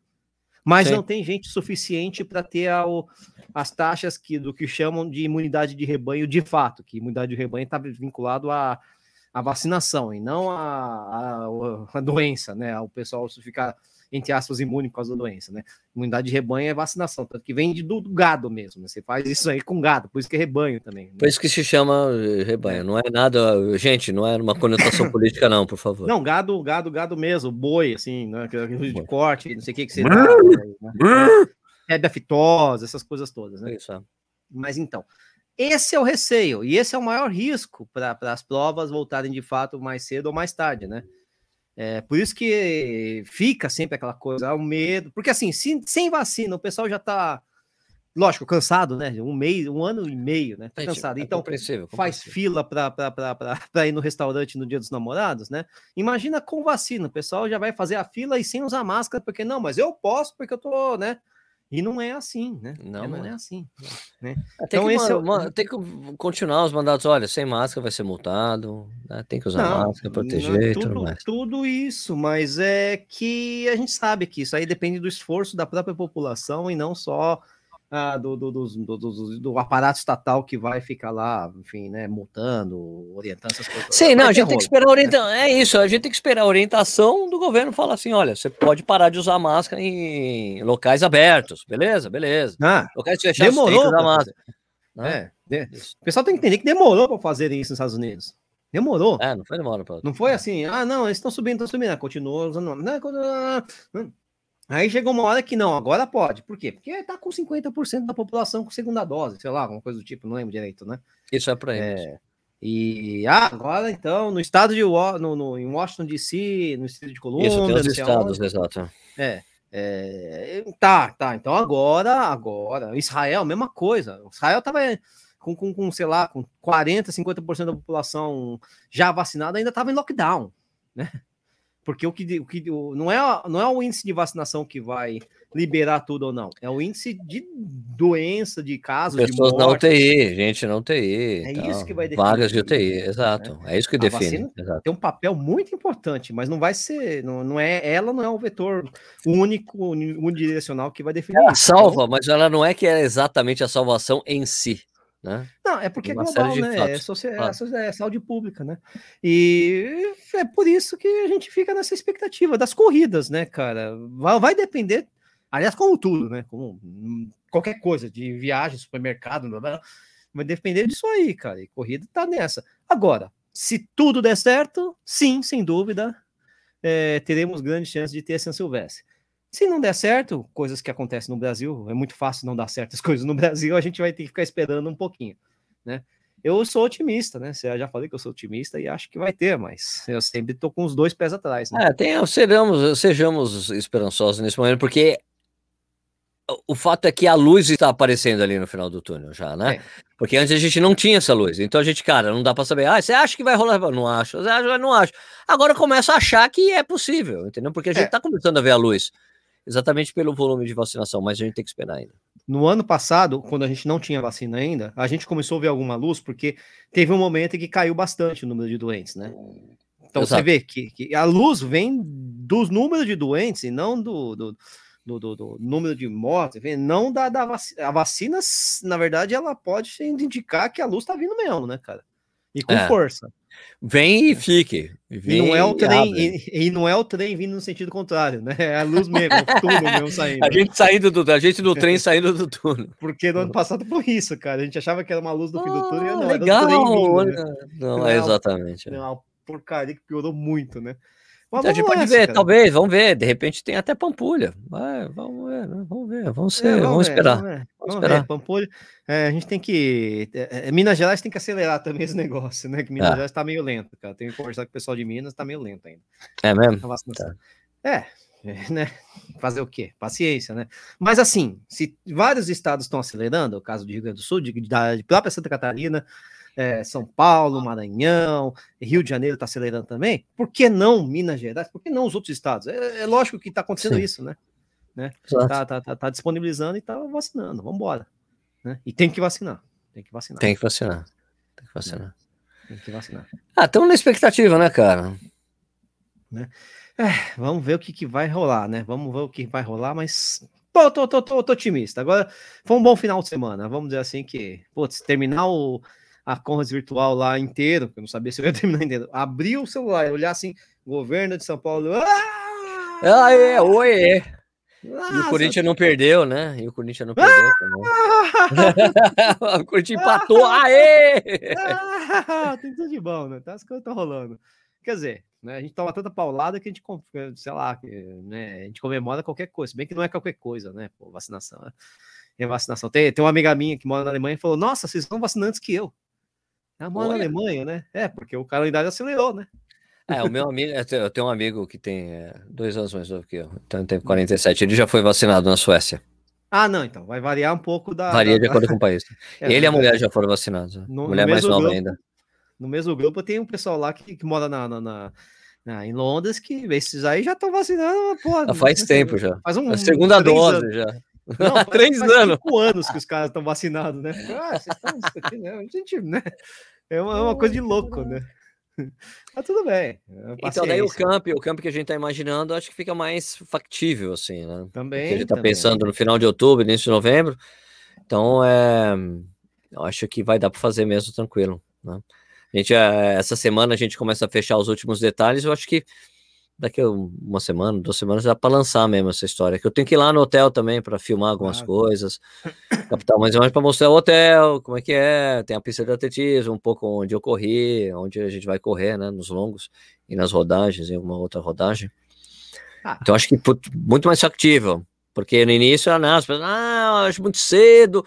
A: Mas Sim. não tem gente suficiente para ter a, o, as taxas que, do que chamam de imunidade de rebanho de fato, que imunidade de rebanho está vinculado à, à vacinação e não à, à, à doença, né? O pessoal ficar entre aspas, imune por causa da doença, né? Imunidade de rebanho é vacinação, tanto que vem de, do, do gado mesmo, né? Você faz isso aí com gado, por isso que é rebanho também. Né?
B: Por isso que se chama eh, rebanho, é. não é nada, gente, não é uma conotação política não, por favor.
A: Não, gado, gado, gado mesmo, boi, assim, né? de corte, não sei o que que você dá, né? Aftosa, essas coisas todas, né? Isso. É. Mas então, esse é o receio, e esse é o maior risco para as provas voltarem de fato mais cedo ou mais tarde, né? É, por isso que fica sempre aquela coisa, o medo. Porque assim, se, sem vacina, o pessoal já tá, lógico, cansado, né? Um mês, um ano e meio, né? Tá cansado. É então, faz fila para ir no restaurante no dia dos namorados, né? Imagina com vacina, o pessoal já vai fazer a fila e sem usar máscara, porque não, mas eu posso, porque eu tô, né? E não é assim, né?
B: Não, é,
A: não é, é assim. Né?
B: É, tem, então, que, esse é uma, tem que continuar os mandados. Olha, sem máscara vai ser multado, né? tem que usar não, máscara, proteger
A: tudo,
B: tudo, mais.
A: tudo isso, mas é que a gente sabe que isso aí depende do esforço da própria população e não só ah, do, do, do, do, do, aparato estatal que vai ficar lá, enfim, né, multando, orientando essas coisas.
B: Sim, não, a gente tem que esperar orientação. É isso, a gente tem que esperar a orientação do governo falar assim: olha, você pode parar de usar máscara em locais abertos, beleza? Beleza.
A: Ah,
B: locais fechados,
A: demorou usar máscara. É, é. O pessoal tem que entender que demorou para fazer isso nos Estados Unidos. Demorou.
B: É, não foi demora. Pra...
A: Não foi assim, ah, não, eles estão subindo, estão subindo. Continua usando. Não, não, Aí chegou uma hora que não, agora pode. Por quê? Porque tá com 50% da população com segunda dose, sei lá, alguma coisa do tipo, não lembro direito, né?
B: Isso é para eles.
A: É, e ah, agora então, no estado de no, no, em Washington DC, no estado de Colômbia. Isso,
B: tem os estados, onde, exato.
A: É, é, tá, tá. Então agora, agora, Israel, mesma coisa. Israel tava com, com, com sei lá, com 40, 50% da população já vacinada, ainda tava em lockdown, né? Porque o que, o que o, não, é, não é o índice de vacinação que vai liberar tudo ou não, é o índice de doença, de casos,
B: Pessoas
A: de
B: morte. não UTI, gente não UTI.
A: É isso que vai definir.
B: Vagas de UTI, exato. Né? É isso que A define.
A: Tem um papel muito importante, mas não vai ser, não, não é, ela não é o vetor único, unidirecional que vai definir.
B: Ela salva, mas ela não é que é exatamente a salvação em si. Né?
A: Não, é porque é global, né? É, social, é, é, saúde pública, né? E é por isso que a gente fica nessa expectativa das corridas, né, cara? Vai, vai depender, aliás, como tudo, né? Como qualquer coisa, de viagem, supermercado, blá, blá, vai depender disso aí, cara. E corrida tá nessa. Agora, se tudo der certo, sim, sem dúvida, é, teremos grandes chances de ter a São Silvestre. Se não der certo, coisas que acontecem no Brasil, é muito fácil não dar certas coisas no Brasil, a gente vai ter que ficar esperando um pouquinho, né? Eu sou otimista, né? Já falei que eu sou otimista e acho que vai ter, mas eu sempre tô com os dois pés atrás.
B: Né? É, tem, sejamos, sejamos esperançosos nesse momento, porque o fato é que a luz está aparecendo ali no final do túnel já, né? É. Porque antes a gente não tinha essa luz. Então a gente, cara, não dá para saber. Ah, você acha que vai rolar? Não acho. Você acha? Não acho. Agora começa a achar que é possível, entendeu? Porque a gente está é. começando a ver a luz exatamente pelo volume de vacinação, mas a gente tem que esperar ainda.
A: No ano passado, quando a gente não tinha vacina ainda, a gente começou a ver alguma luz, porque teve um momento em que caiu bastante o número de doentes, né? Então Exato. você vê que, que, a luz vem dos números de doentes e não do, do, do, do, do número de mortes, não da, da vacina. A vacina, na verdade, ela pode indicar que a luz está vindo mesmo, né, cara? E com é. força.
B: Vem e fique. Vem
A: e, não é o trem, e, e, não é o trem vindo no sentido contrário, né? É a luz mesmo, o túnel mesmo saindo.
B: A gente saindo do, a gente do trem saindo do túnel.
A: Porque no ano passado foi isso, cara. A gente achava que era uma luz do fim do túnel e não,
B: legal. era do trem vindo, né? Não, é exatamente.
A: É uma porcaria que piorou muito, né?
B: Mas então, a gente pode ver, cara. talvez, vamos ver. De repente tem até Pampulha. Vai, vamos ver, né? vamos ver, vamos, ser, é, vamos, vamos ver, esperar. Vamos,
A: Vamos ver, Pampulha. É, a gente tem que. É, é, Minas Gerais tem que acelerar também esse negócio, né? Que Minas é. Gerais está meio lento, cara. Tem que conversar com o pessoal de Minas, está meio lento ainda.
B: É mesmo?
A: Tá. É, né? Fazer o quê? Paciência, né? Mas assim, se vários estados estão acelerando, o caso do Rio Grande do Sul, de, da de própria Santa Catarina, é, São Paulo, Maranhão, Rio de Janeiro está acelerando também, por que não Minas Gerais? Por que não os outros estados? É, é lógico que está acontecendo Sim. isso, né? Né? Tá, tá, tá, tá, disponibilizando e tá vacinando, vamos embora. Né? E tem que vacinar. Tem que vacinar.
B: Tem que vacinar. Tem que vacinar.
A: Tem que vacinar.
B: Ah, estamos na expectativa, né, cara?
A: Né? É, vamos ver o que, que vai rolar, né? Vamos ver o que vai rolar, mas tô, tô, tô, tô, tô otimista. Agora, foi um bom final de semana. Vamos dizer assim que, putz, terminar o, a Conras virtual lá inteiro, eu não sabia se eu ia terminar inteiro. Abrir o celular, olhar assim, governo de São Paulo.
B: Ah, é, oi! Nossa, e o Corinthians não perdeu, né? E o Corinthians não perdeu também. o Corinthians empatou, aê!
A: Ah, tem tudo de bom, né? Tá as coisas estão rolando. Quer dizer, né, a gente toma tanta paulada que a gente, sei lá, né, a gente comemora qualquer coisa, bem que não é qualquer coisa, né? Pô, vacinação. Né? E vacinação. Tem, tem uma amiga minha que mora na Alemanha e falou: Nossa, vocês são vacinantes que eu. Ela mora Olha. na Alemanha, né? É, porque o calendário acelerou, né?
B: É, o meu amigo, eu tenho um amigo que tem é, dois anos mais novo que eu, então tem 47, ele já foi vacinado na Suécia.
A: Ah, não, então vai variar um pouco da.
B: Varia
A: da,
B: de acordo com o país. É, ele e a mulher já foram vacinados. No, mulher no mais nova
A: grupo,
B: ainda.
A: No mesmo grupo tem um pessoal lá que, que mora na, na, na, em Londres que esses aí já estão vacinando. Porra,
B: já faz tempo já. Faz um, a segunda dose anos. já.
A: Não, faz, três faz anos. Cinco anos que os caras estão vacinados, né? Ah, vocês estão aqui, né? Gente, né? É uma, é uma coisa de louco, né? Mas tudo bem.
B: Então, daí o camp, o camp que a gente está imaginando, acho que fica mais factível, assim, né?
A: Também.
B: Porque a gente está pensando no final de outubro, início de novembro. Então, é, eu acho que vai dar para fazer mesmo tranquilo. Né? A gente, é, essa semana a gente começa a fechar os últimos detalhes. Eu acho que daqui a uma semana, duas semanas, dá para lançar mesmo essa história. Que eu tenho que ir lá no hotel também para filmar algumas ah, coisas, capital mais ou para mostrar o hotel, como é que é, tem a pista de atletismo, um pouco onde eu corri, onde a gente vai correr, né, nos longos e nas rodagens, em alguma outra rodagem. Ah. Então acho que muito mais factível, porque no início era, não, as pessoas, ah, acho muito cedo,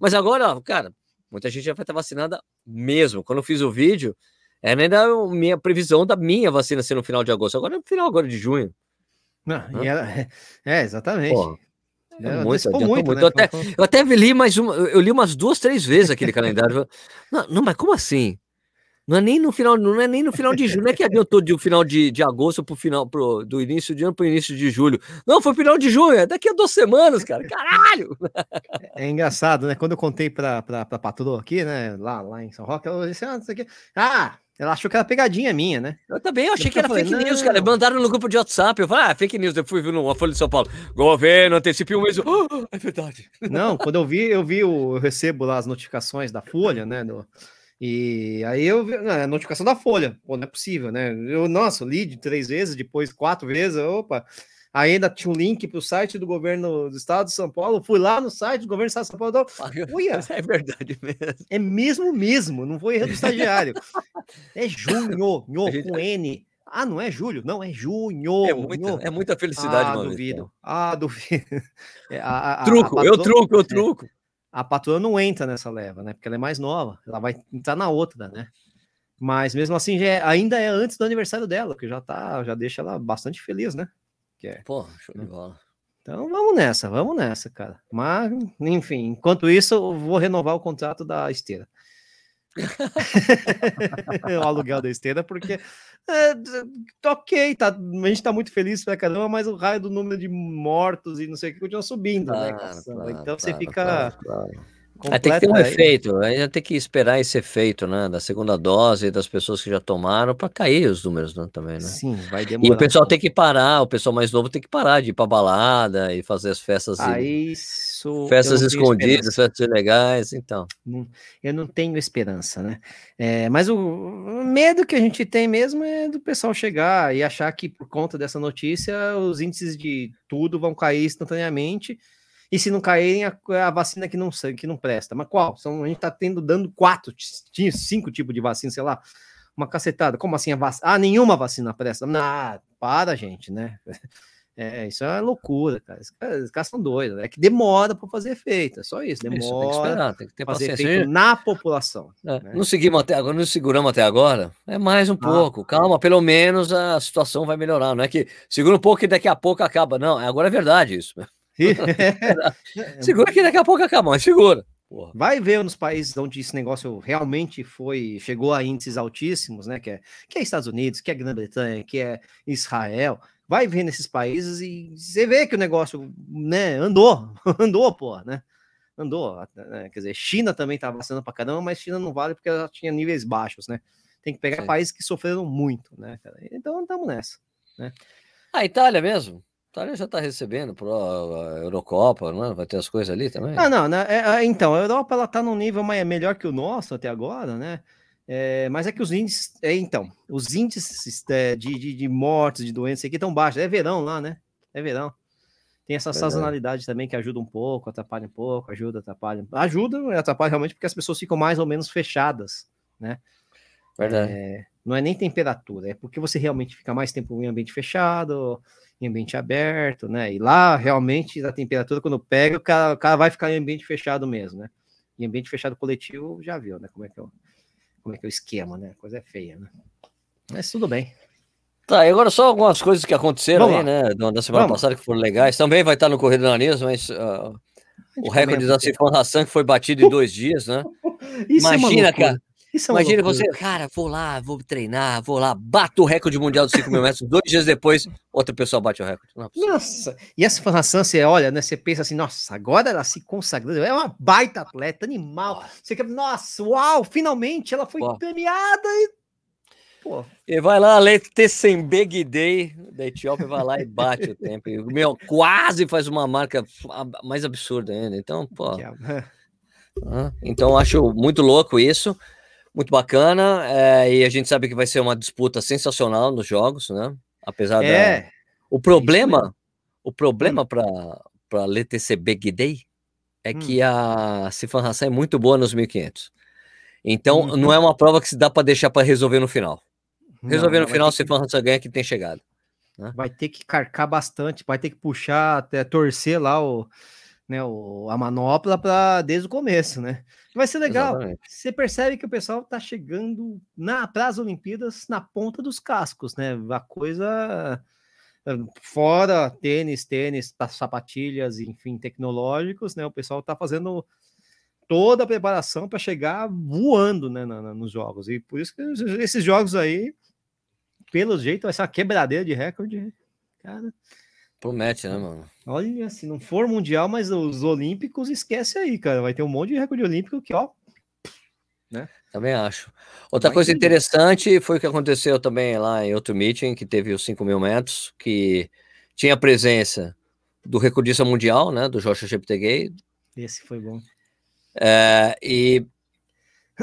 B: mas agora, cara, muita gente já vai estar vacinada mesmo. Quando eu fiz o vídeo, era ainda a minha previsão da minha vacina ser no final de agosto. Agora é no final agora de junho.
A: Não, ela, é, exatamente.
B: é muito, muito, muito. Né? Eu, até, eu até li mais uma, eu li umas duas, três vezes aquele calendário. Não, não, mas como assim? Não é nem no final, não é nem no final de julho, não é que adiantou de final de, de agosto pro final pro, do início de ano para o início de julho. Não, foi final de junho, é daqui a duas semanas, cara. Caralho!
A: É engraçado, né? Quando eu contei para a patroa aqui, né, lá, lá em São Roque, ela disse: "Ah, isso aqui. Ah, ela achou que era pegadinha minha, né?
B: Eu também eu achei que era falei, fake news, cara. Mandaram no grupo de WhatsApp. Eu falei, ah, fake news. Eu fui ver uma Folha de São Paulo. Governo antecipe um mês. Oh, é verdade.
A: Não, quando eu vi, eu vi, o, eu recebo lá as notificações da Folha, né? Do, e aí eu vi a notificação da Folha. Pô, não é possível, né? Eu, nossa, li de três vezes, depois quatro vezes. Opa, ainda tinha um link para o site do governo do estado de São Paulo. Fui lá no site do governo do estado de São Paulo.
B: Uia, é verdade
A: mesmo. É mesmo mesmo, não foi erro do estagiário. é junho, nho, gente... com N. Ah, não é julho? Não, é junho.
B: É muita, é muita felicidade,
A: ah, mano. Duvido. Ah, duvido.
B: É, a, a, truco, a eu truco, eu é, truco. É,
A: a patroa não entra nessa leva, né? Porque ela é mais nova. Ela vai entrar na outra, né? Mas mesmo assim, é, ainda é antes do aniversário dela, que já tá, já deixa ela bastante feliz, né?
B: Que é, Pô, show de bola.
A: Então vamos nessa, vamos nessa, cara. Mas, enfim, enquanto isso, eu vou renovar o contrato da esteira. o aluguel da esteira, porque é, ok, tá, a gente tá muito feliz pra caramba, mas o raio do número de mortos e não sei o que continua subindo, né? Claro, então você fica. Claro,
B: é, tem que ter um efeito, ainda tem que esperar esse efeito, né, da segunda dose das pessoas que já tomaram para cair os números, né, também, né?
A: Sim, vai demorar.
B: E o pessoal tem que parar, o pessoal mais novo tem que parar de ir para balada e fazer as festas,
A: ah, isso
B: festas escondidas, festas ilegais, então.
A: Eu não tenho esperança, né? É, mas o medo que a gente tem mesmo é do pessoal chegar e achar que por conta dessa notícia os índices de tudo vão cair instantaneamente e se não caírem, a, a, vacina que não, que não presta. Mas qual? São, a gente está tendo dando quatro, cinco tipos de vacina, sei lá, uma cacetada. Como assim a vacina? Ah, nenhuma vacina presta. Ah, para, gente, né? É, isso é loucura, cara. Os caras são doidos. É que demora para fazer efeito. É só isso. Demora. Isso, tem que esperar, tem que ter fazer paciência. efeito na população.
B: É, né? Não seguimos até agora, não seguramos até agora. É mais um ah. pouco. Calma, pelo menos a situação vai melhorar. Não é que segura um pouco e daqui a pouco acaba. Não, agora é verdade isso. segura que daqui a pouco acaba, mas segura.
A: Porra. Vai ver nos países onde esse negócio realmente foi, chegou a índices altíssimos, né? Que é, que é Estados Unidos, que é Grã-Bretanha, que é Israel. Vai ver nesses países e você vê que o negócio, né, andou, andou, pô, né? Andou. Né? Quer dizer, China também tá vacinando pra caramba, mas China não vale porque ela tinha níveis baixos, né? Tem que pegar Sim. países que sofreram muito, né? Então estamos nessa, né?
B: A Itália mesmo. Itália já está recebendo para a Eurocopa, não é? Vai ter as coisas ali também?
A: Ah, não, né? É, é, então, a Europa ela está num nível mais, melhor que o nosso até agora, né? É, mas é que os índices, é, então, os índices é, de, de, de, mortes, de doenças aqui estão baixos. É verão lá, né? É verão. Tem essa Verdade. sazonalidade também que ajuda um pouco, atrapalha um pouco, ajuda, atrapalha. Ajuda e atrapalha realmente porque as pessoas ficam mais ou menos fechadas, né? Verdade. É, não é nem temperatura, é porque você realmente fica mais tempo em ambiente fechado, em ambiente aberto, né? E lá, realmente, a temperatura, quando pega, o cara, o cara vai ficar em ambiente fechado mesmo, né? Em ambiente fechado coletivo, já viu, né? Como é que é o, como é, que é o esquema, né? Coisa é feia, né? Mas tudo bem.
B: Tá, e agora só algumas coisas que aconteceram Vamos aí, lá. né? Da semana Vamos. passada que foram legais. Também vai estar no Correio do Nariz, mas uh, o recorde da Sifon Hassan que foi batido em dois dias, né? Imagina, é cara. É Imagina você, cara, vou lá, vou treinar, vou lá, bato o recorde mundial dos 5 mil metros. Dois dias depois, outra pessoa bate o recorde.
A: É nossa, e essa informação, você olha, né? Você pensa assim, nossa, agora ela se consagrou, é uma baita atleta, animal. Você quer, nossa, uau, finalmente ela foi Pô. premiada e.
B: Pô. E vai lá, Letecembeg Day da Etiópia, vai lá e bate o tempo. E, meu, quase faz uma marca mais absurda ainda. Então, pô. Então, acho muito louco isso muito bacana. É, e a gente sabe que vai ser uma disputa sensacional nos jogos, né? Apesar é, da. O problema, o problema hum. para LTCB Day é hum. que a Sifan Hassan é muito boa nos 1500. Então, hum. não é uma prova que se dá para deixar para resolver no final. Resolver não, no final, Sifan Hassan ganha que tem chegado.
A: Né? Vai ter que carcar bastante, vai ter que puxar, até torcer lá o, né, o, a manopla para desde o começo, né? Vai ser legal. Exatamente. Você percebe que o pessoal tá chegando na para as Olimpíadas na ponta dos cascos, né? A coisa eh, fora tênis, tênis, sapatilhas, enfim, tecnológicos, né? O pessoal tá fazendo toda a preparação para chegar voando, né, na, na, nos jogos. E por isso que esses jogos aí, pelo jeito, vai ser uma quebradeira de recorde, cara.
B: Promete, né, mano?
A: Olha, se não for mundial, mas os olímpicos, esquece aí, cara. Vai ter um monte de recorde olímpico que, ó.
B: Né? Também acho. Outra Vai coisa interessante foi o que aconteceu também lá em outro meeting, que teve os 5 mil metros, que tinha a presença do recordista mundial, né, do Joshua Cheptegei.
A: Esse foi bom.
B: É, e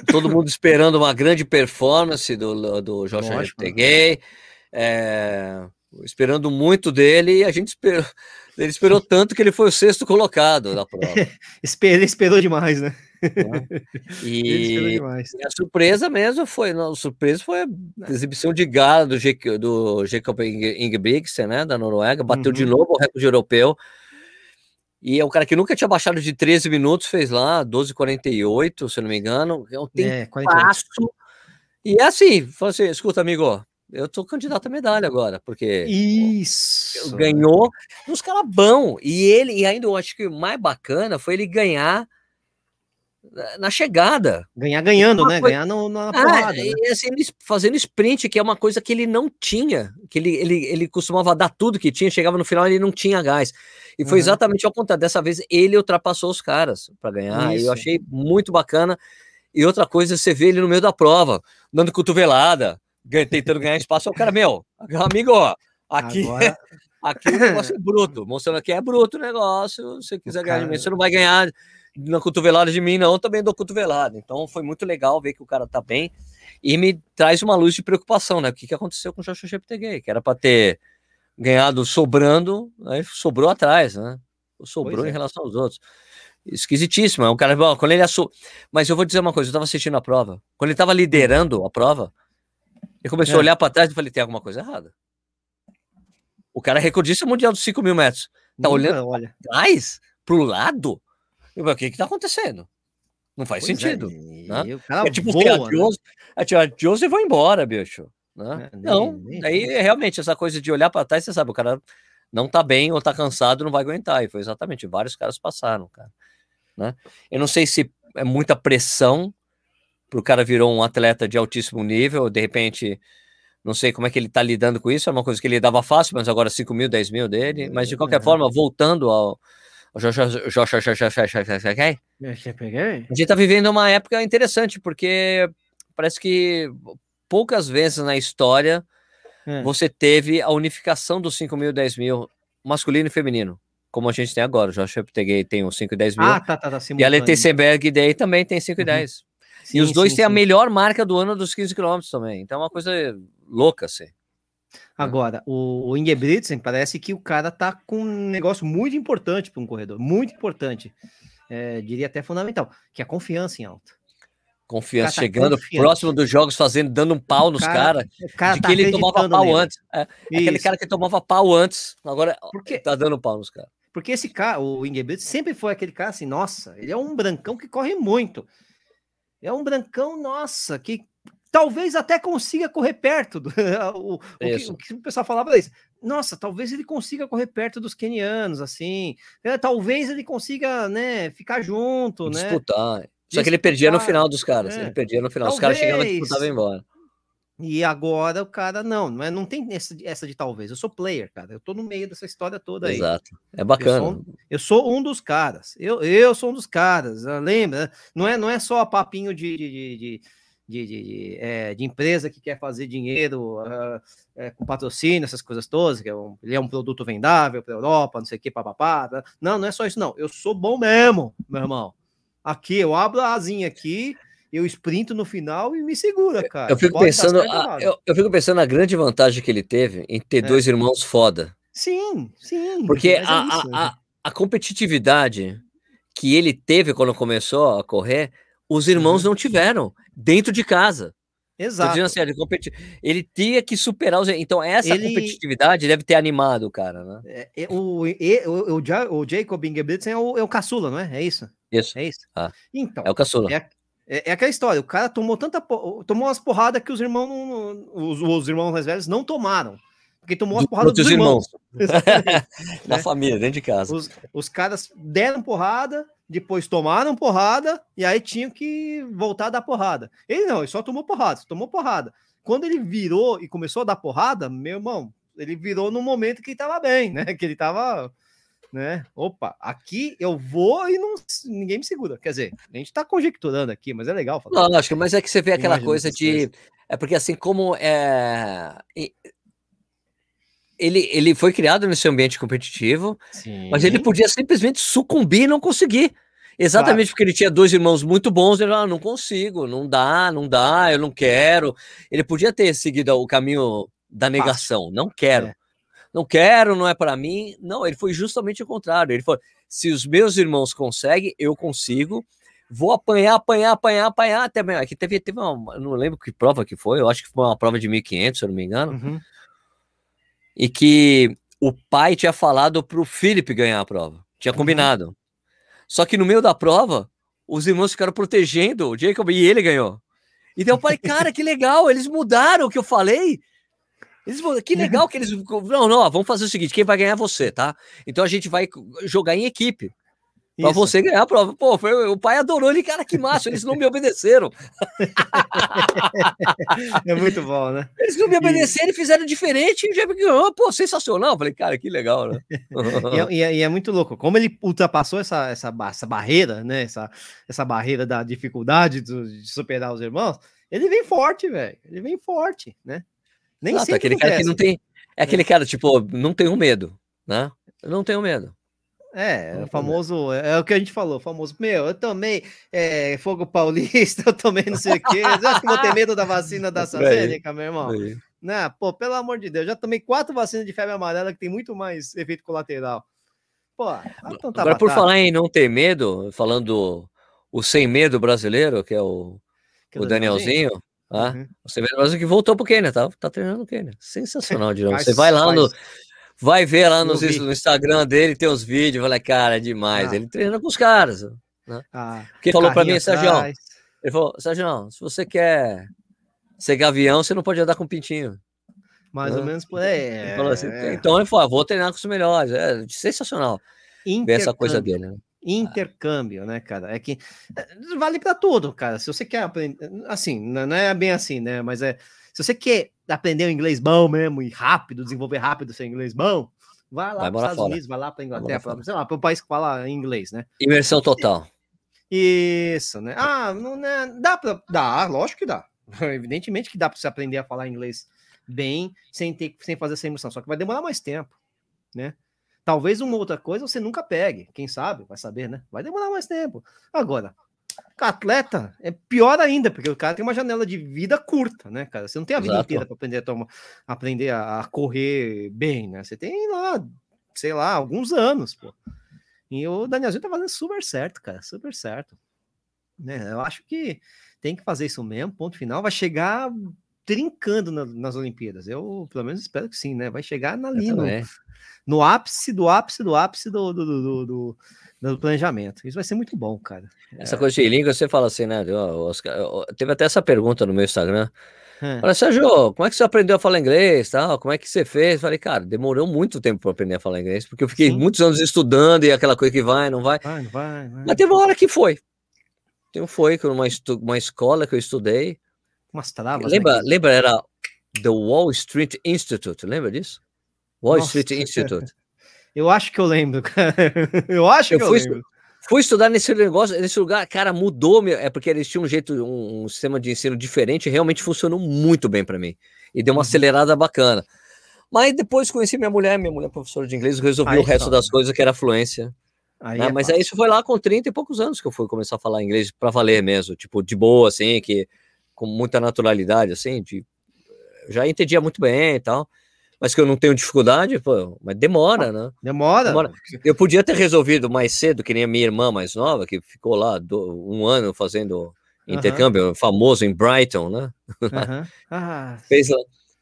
B: todo mundo esperando uma grande performance do, do Joshua Cheptegei. É, esperando muito dele e a gente esperou. Ele esperou tanto que ele foi o sexto colocado na prova.
A: ele esperou demais, né?
B: E, e, a surpresa mesmo foi, não, a surpresa foi a exibição de gala do, do Jacob Ingebrigtsen, né, da Noruega, bateu uhum. de novo o recorde europeu. E é um cara que nunca tinha baixado de 13 minutos, fez lá 12,48, se não me engano. É um é, passo. E é assim, assim: escuta, amigo, eu tô candidato à medalha agora, porque
A: isso
B: ganhou nos calabão. E ele, e ainda eu acho que o mais bacana foi ele ganhar na chegada.
A: Ganhar ganhando, né? Coisa... Ganhar no, na ah, porrada.
B: né? assim, fazendo sprint, que é uma coisa que ele não tinha. Que ele, ele, ele costumava dar tudo que tinha, chegava no final ele não tinha gás. E foi uhum. exatamente ao contrário. Dessa vez ele ultrapassou os caras para ganhar. Isso. E eu achei muito bacana. E outra coisa, você vê ele no meio da prova, dando cotovelada, tentando ganhar espaço, é o cara, meu, amigo, aqui, Agora... aqui o negócio é bruto, mostrando que é bruto o negócio, se você quiser cara... ganhar de mim, você não vai ganhar na cotovelada de mim, não, também dou cotovelada. Então foi muito legal ver que o cara tá bem e me traz uma luz de preocupação, né? O que, que aconteceu com o Joshua Cheptegei, que era para ter ganhado sobrando, aí sobrou atrás, né? Sobrou é. em relação aos outros. Esquisitíssimo, é um cara, quando ele assumiu, mas eu vou dizer uma coisa, eu tava assistindo a prova, quando ele tava liderando a prova, ele começou é. a olhar para trás e falei: tem alguma coisa errada. O cara é recordista mundial dos 5 mil metros. Tá
A: Nunca,
B: olhando
A: olha.
B: atrás, pro lado. Eu falei, O que que tá acontecendo? Não faz
A: Pois é,
B: sentido.
A: e
B: né? É tipo
A: voa,
B: tirar
A: né?
B: Jose, é Jose e vão embora, bicho. né?
A: É, nem-
B: não,
A: nem-
B: daí é realmente essa coisa de olhar para trás, você sabe, o cara não tá bem ou tá cansado, não vai aguentar. E foi exatamente, vários caras passaram, cara. Né? Eu não sei se é muita pressão pro cara virou um atleta de altíssimo nível, de repente, não sei como é que ele tá lidando com isso, é uma coisa que ele dava fácil, mas agora 5 mil, 10 mil dele. Mas de qualquer forma, voltando ao. a gente tá vivendo uma época interessante, porque parece que poucas vezes na história
A: É.
B: você teve a unificação dos 5 mil, 10 mil, masculino e feminino, como a gente tem agora. O Joshua Pteguei tem os 5 e 10 mil,
A: Ah, tá, tá, tá.
B: e a
A: simultâneo.
B: Letessenberg Day também tem 5 e
A: Uhum.
B: 10. E
A: Sim,
B: os dois
A: sim,
B: têm a
A: sim.
B: melhor marca do ano dos 15 quilômetros também. Então é uma coisa louca, assim.
A: Agora, o, o Ingebrigtsen parece que o cara tá com um negócio muito importante para um corredor, muito importante. É, diria até fundamental, que é a confiança em alta.
B: Confiança
A: Cara tá
B: chegando
A: confiante.
B: próximo dos jogos, fazendo, dando um pau nos
A: cara-
B: caras,
A: O cara
B: de
A: tá
B: que ele tomava pau
A: nele.
B: antes. É, aquele
A: Isso.
B: cara que tomava pau antes, agora
A: Por quê?
B: tá dando pau nos caras.
A: Porque esse cara, o Ingebrigtsen, sempre foi aquele cara assim, nossa, ele é um brancão que corre muito. É um brancão, nossa, que talvez até consiga correr perto do o, o que, o que o pessoal falava era isso. Nossa, talvez ele consiga correr perto dos kenianos, assim. É, talvez ele consiga, né, ficar junto, né?
B: Disputar. Só que ele perdia no
A: Disputar,
B: final dos caras.
A: é.
B: Ele perdia no final. Os caras chegavam
A: Talvez.
B: disputar e embora.
A: E agora o cara não, não, é, não tem essa, de- essa de talvez. Eu sou player, cara. Eu tô no meio dessa história toda aí.
B: Exato. É bacana.
A: sou Eu sou um dos caras. Eu, eu sou um dos caras. ah, Lembra? Não é, não é só papinho de, de, de, de, de, de- é, de empresa que quer fazer dinheiro ah, é, com patrocínio, essas coisas todas. Que é um, ele é um produto vendável para Europa, não sei o que, papapá. tá? Não, não é só isso, não. Eu sou bom mesmo, meu irmão. Aqui, eu abro a asinha aqui, eu sprinto no final e me segura, cara.
B: Eu fico
A: Pode dar
B: pensando, a- eu, eu fico pensando na grande vantagem que ele teve em ter
A: É.
B: dois irmãos foda.
A: Sim, sim.
B: Porque
A: é
B: a, a-
A: isso,
B: a, a competitividade que ele teve quando começou a correr, os irmãos
A: Uhum.
B: não tiveram dentro de casa.
A: Exato.
B: assim, ele, competi- ele tinha que superar os. Então, essa
A: Ele-
B: competitividade deve ter animado o cara, né?
A: É, é, o, e- o, o, o Jacob Ingebrigtsen é o, é o caçula, não é? É isso?
B: Isso.
A: É isso?
B: Ah.
A: Então,
B: É o caçula.
A: É, é, é aquela história, o cara tomou tanta tomou umas porradas que os irmãos não- os, os irmãos mais velhos não tomaram. Porque tomou as porradas dos
B: dos
A: irmãos. Exatamente.
B: Na
A: né?
B: família, dentro de casa.
A: Os, os caras deram porrada, depois tomaram porrada, e aí tinham que voltar a dar porrada. Ele não, ele só tomou porrada, só tomou porrada. Quando ele virou e começou a dar porrada, meu irmão, ele virou no momento que ele tava bem, né? Que ele tava, né? Opa, aqui eu vou e não, ninguém me segura. Quer dizer, a gente tá conjecturando aqui, mas é legal falar.
B: Lógico, mas é que você vê aquela
A: Imagina
B: coisa de. É porque assim como é. Ele, ele foi criado nesse ambiente competitivo,
A: Sim.
B: mas ele podia simplesmente sucumbir e não conseguir. Exatamente porque ele tinha dois irmãos muito bons, ele falou, ah, não consigo, não dá, não dá, eu não quero. Ele podia ter seguido o caminho da negação, não quero.
A: É.
B: Não quero, não é para mim. Não, ele foi justamente o contrário. Ele falou: se os meus irmãos conseguem, eu consigo. Vou apanhar, apanhar, apanhar, apanhar até mesmo. Aqui teve, teve uma, não lembro que prova que foi, eu acho que foi uma prova de 1500, se eu não me engano,
A: Uhum.
B: e que o pai tinha falado pro Felipe ganhar a prova. Tinha
A: Uhum.
B: combinado. Só que no meio da prova, os irmãos ficaram protegendo o Jacob e ele ganhou. Então eu falei, cara, que legal, eles mudaram o que eu falei. Eles que legal que eles. Não, não, vamos fazer o seguinte: quem vai ganhar é você, tá? Então a gente vai jogar em equipe. Pra
A: Isso.
B: você ganhar a prova. Pô, foi- o pai adorou ele, cara, que massa, eles não me obedeceram.
A: É muito bom, né?
B: Eles não me obedeceram e fizeram diferente e o Jacob ganhou. Pô, sensacional. Eu falei, cara, que legal, né?
A: E é, e é- e é muito louco. Como ele ultrapassou essa, essa, essa barreira, né? Essa, essa barreira da dificuldade de superar os irmãos, ele vem forte, velho. Ele vem forte, né? Nem
B: Exato, aquele cara que não tem. É aquele cara, tipo, não tenho medo, né? Eu não tenho medo.
A: É,
B: Não
A: o famoso, é, é o que a gente falou, famoso, meu, eu tomei é, fogo paulista, eu tomei não sei o quê, eu acho que vou ter medo da vacina da
B: É.
A: AstraZeneca, meu irmão.
B: Aí.
A: Né? Pô, pelo amor de Deus, já tomei quatro vacinas de febre amarela que tem muito mais efeito colateral. Pô, então tá
B: Agora, por falar em não ter medo, falando do o sem medo brasileiro, que é o,
A: que
B: o Danielzinho, tá?
A: Uhum.
B: Você vê o Brasil que voltou pro Quênia, tá? Tá treinando o Quênia. Sensacional, Dirão. Você vai lá no. Vai ver lá no, no Instagram dele, tem os vídeos. Falei, cara, é demais. Ah. Ele treina com os caras. Né? Ah, Porque falou para mim, Sérgio, ele falou, Sérgio, se você quer ser gavião, você não pode andar com pintinho.
A: Mais né? ou menos por é,
B: assim, é. Então ele falou, ah, vou treinar com os melhores. É sensacional ver essa coisa dele. Né?
A: Intercâmbio, né, cara? É que eh, vale para tudo, cara. Se você quer aprender, assim, não é bem assim, né? Mas é se você quer aprender o inglês bom mesmo e rápido, desenvolver rápido seu inglês bom, vai lá para os Estados fora. Unidos, vai lá para Inglaterra, pra, sei lá, para um país que fala inglês, né?
B: Imersão total.
A: Isso, né? Ah, não, né? dá para, dá, lógico que dá. Evidentemente que dá para você aprender a falar inglês bem sem ter, sem fazer essa imersão, só que vai demorar mais tempo, né? Talvez uma outra coisa você nunca pegue, quem sabe, vai saber, né? Vai demorar mais tempo. Agora, atleta é pior ainda, porque o cara tem uma janela de vida curta, né, cara? Você não tem a vida Exato. inteira para aprender a tomar, aprender a, correr bem, né? Você tem lá, sei lá, alguns anos, pô. E o Danielzinho tá fazendo super certo, cara, super certo. Né? Eu acho que tem que fazer isso mesmo, ponto final. Vai chegar trincando na, nas Olimpíadas. Eu, pelo menos, espero que sim, né? Vai chegar na linha, no, no, ápice do ápice do ápice do, do, do, do do planejamento. Isso vai ser muito bom, cara.
B: Essa é... coisa de língua, você fala assim, né? Oscar, teve até essa pergunta no meu Instagram. É. Olha, Sérgio, como é que você aprendeu a falar inglês? Tal? Como é que você fez? Falei, cara, demorou muito tempo para aprender a falar inglês, porque eu fiquei Sim. muitos anos estudando e aquela coisa que vai, não vai. Vai, vai, vai. Mas teve uma hora que foi. Então foi que uma, uma escola que eu estudei.
A: Umas travas.
B: Lembra, né? lembra, era The Wall Street Institute, lembra disso? Wall Nossa. Street Institute.
A: Eu acho que eu lembro, cara. Eu acho eu que eu fui, lembro.
B: Fui estudar nesse negócio, nesse lugar, cara, mudou, meu, é porque eles tinham um jeito, um, um sistema de ensino diferente, realmente funcionou muito bem para mim. E deu uma uhum. acelerada bacana. Mas depois conheci minha mulher, minha mulher é professora de inglês, resolvi aí, o resto das coisas que era fluência. Aí né? é Mas aí isso foi lá com 30 e poucos anos que eu fui começar a falar inglês para valer mesmo, tipo, de boa, assim, que com muita naturalidade, assim, de, já entendia muito bem e tal mas que eu não tenho dificuldade, pô, mas demora, né?
A: Demora. demora.
B: Eu podia ter resolvido mais cedo, que nem a minha irmã mais nova, que ficou lá do, um ano fazendo intercâmbio, uhum. famoso em Brighton, né? Uhum. Ah. Fez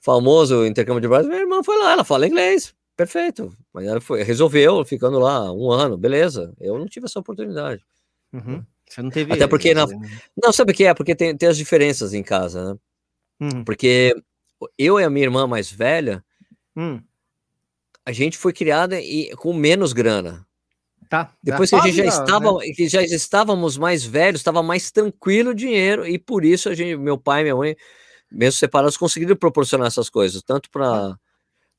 B: famoso intercâmbio de Brighton. Minha irmã foi lá, ela fala inglês, perfeito. Mas ela foi, resolveu, ficando lá um ano, beleza. Eu não tive essa oportunidade.
A: Uhum. Você não teve.
B: Até porque. Na... Não, sabe o que é? Porque tem, tem as diferenças em casa, né? Uhum. Porque eu e a minha irmã mais velha, Hum. A gente foi criada e, com menos grana.
A: Tá.
B: Depois que a gente já estava, né? que já estávamos mais velhos, estava mais tranquilo o dinheiro e por isso a gente, meu pai e minha mãe, mesmo separados, conseguiram proporcionar essas coisas, tanto para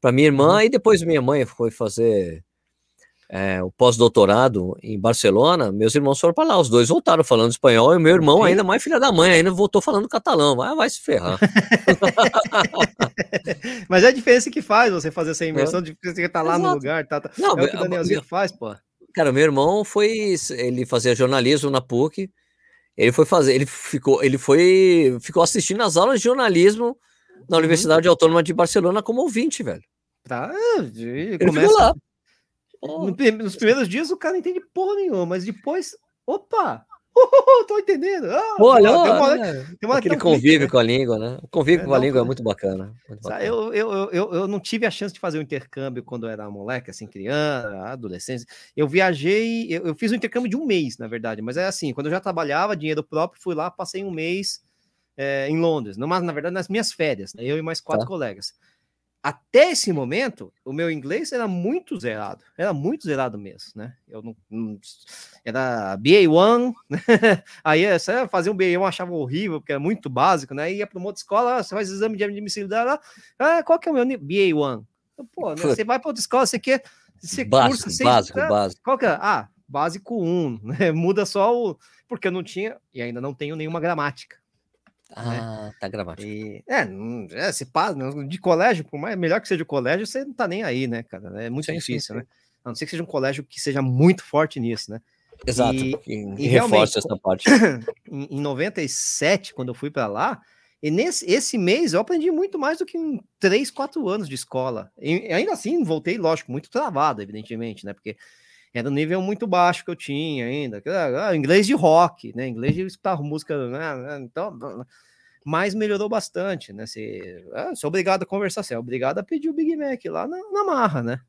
B: para minha irmã uhum. e depois minha mãe foi fazer é, o pós-doutorado em Barcelona, meus irmãos foram para lá, os dois voltaram falando espanhol, e meu irmão, ainda mais filha da mãe, ainda voltou falando catalão, vai, vai se ferrar.
A: Mas é a diferença que faz você fazer essa imersão, de você estar tá lá Exato. no lugar, tá, tá. Não, é o que o Danielzinho meu, faz, pô.
B: Cara, meu irmão foi, ele fazia jornalismo na PUC, ele foi fazer, ele ficou, ele foi, ficou assistindo as aulas de jornalismo na uhum. Universidade Autônoma de Barcelona como ouvinte, velho.
A: Tá, ele começa... ficou lá. Nos primeiros dias o cara não entende porra nenhuma, mas depois, opa, uh, tô entendendo. Ah,
B: olha, tem uma, né? tem uma aquele convívio né? com a língua, né? O convívio é, com a língua é muito bacana.
A: Eu, eu, eu, eu não tive a chance de fazer um intercâmbio quando eu era moleque, assim, criança, adolescência. Eu viajei, eu, eu fiz um intercâmbio de um mês, na verdade, mas é assim, quando eu já trabalhava, dinheiro próprio, fui lá, passei um mês é, em Londres, mas na verdade nas minhas férias, né? eu e mais quatro tá. colegas até esse momento, o meu inglês era muito zerado, era muito zerado mesmo, né? Eu não, não era BA1, né? aí você fazer um BA1 eu achava horrível, porque era muito básico, né? Ia para uma outra escola, você faz exame de admissibilidade lá, ah, qual que é o meu nível? BA1. Pô, né? você vai para outra escola, você quer você
B: básico, cursa, básico, você, básico.
A: Qual que é? Ah, básico 1, né? Muda só o porque eu não tinha e ainda não tenho nenhuma gramática.
B: Né? Ah, né? tá gravado.
A: E, é, é, se passa, de colégio, por mais melhor que seja o colégio, você não tá nem aí, né, cara? É muito sim, difícil, sim, né? A não ser que seja um colégio que seja muito forte nisso, né?
B: Exato, e, e reforça essa parte.
A: Em, em 97, quando eu fui para lá, e nesse esse mês eu aprendi muito mais do que em 3, 4 anos de escola. E ainda assim, voltei, lógico, muito travado, evidentemente, né? Porque era um nível muito baixo que eu tinha ainda. Ah, inglês de rock, né? Inglês de escutar música, né? Então, mas melhorou bastante, né? Você é obrigado a conversar, você é obrigado a pedir o Big Mac lá na, na marra, né?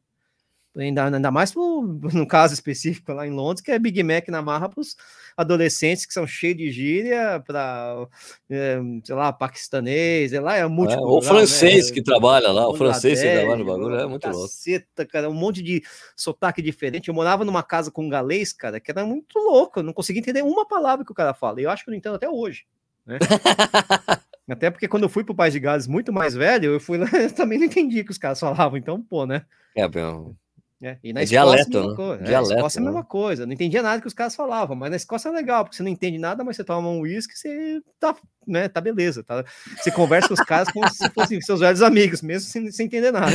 A: Ainda, ainda mais pro, no caso específico lá em Londres, que é Big Mac na marra para os adolescentes que são cheios de gíria, para, é, sei lá, paquistanês, sei lá, é muito. É,
B: o francês né? que trabalha lá, o francês que trabalha no bagulho, é muito caceta,
A: louco. cara, um monte de sotaque diferente. Eu morava numa casa com um galês, cara, que era muito louco, eu não conseguia entender uma palavra que o cara fala, e eu acho que eu não entendo até hoje. Né? Até porque quando eu fui pro País de Gales muito mais velho, eu fui lá, eu também não entendi o que os caras falavam, então, pô, né?
B: É, bem,
A: é, e na
B: é
A: Escócia,
B: dialeto, né?
A: Coisa.
B: Dialeto,
A: é, Escócia é a
B: né?
A: mesma coisa. Não entendia nada que os caras falavam, mas na Escócia é legal, porque você não entende nada, mas você toma um uísque, você tá, né, tá beleza. Tá? Você conversa com os caras como se fossem seus velhos amigos, mesmo sem, sem entender nada.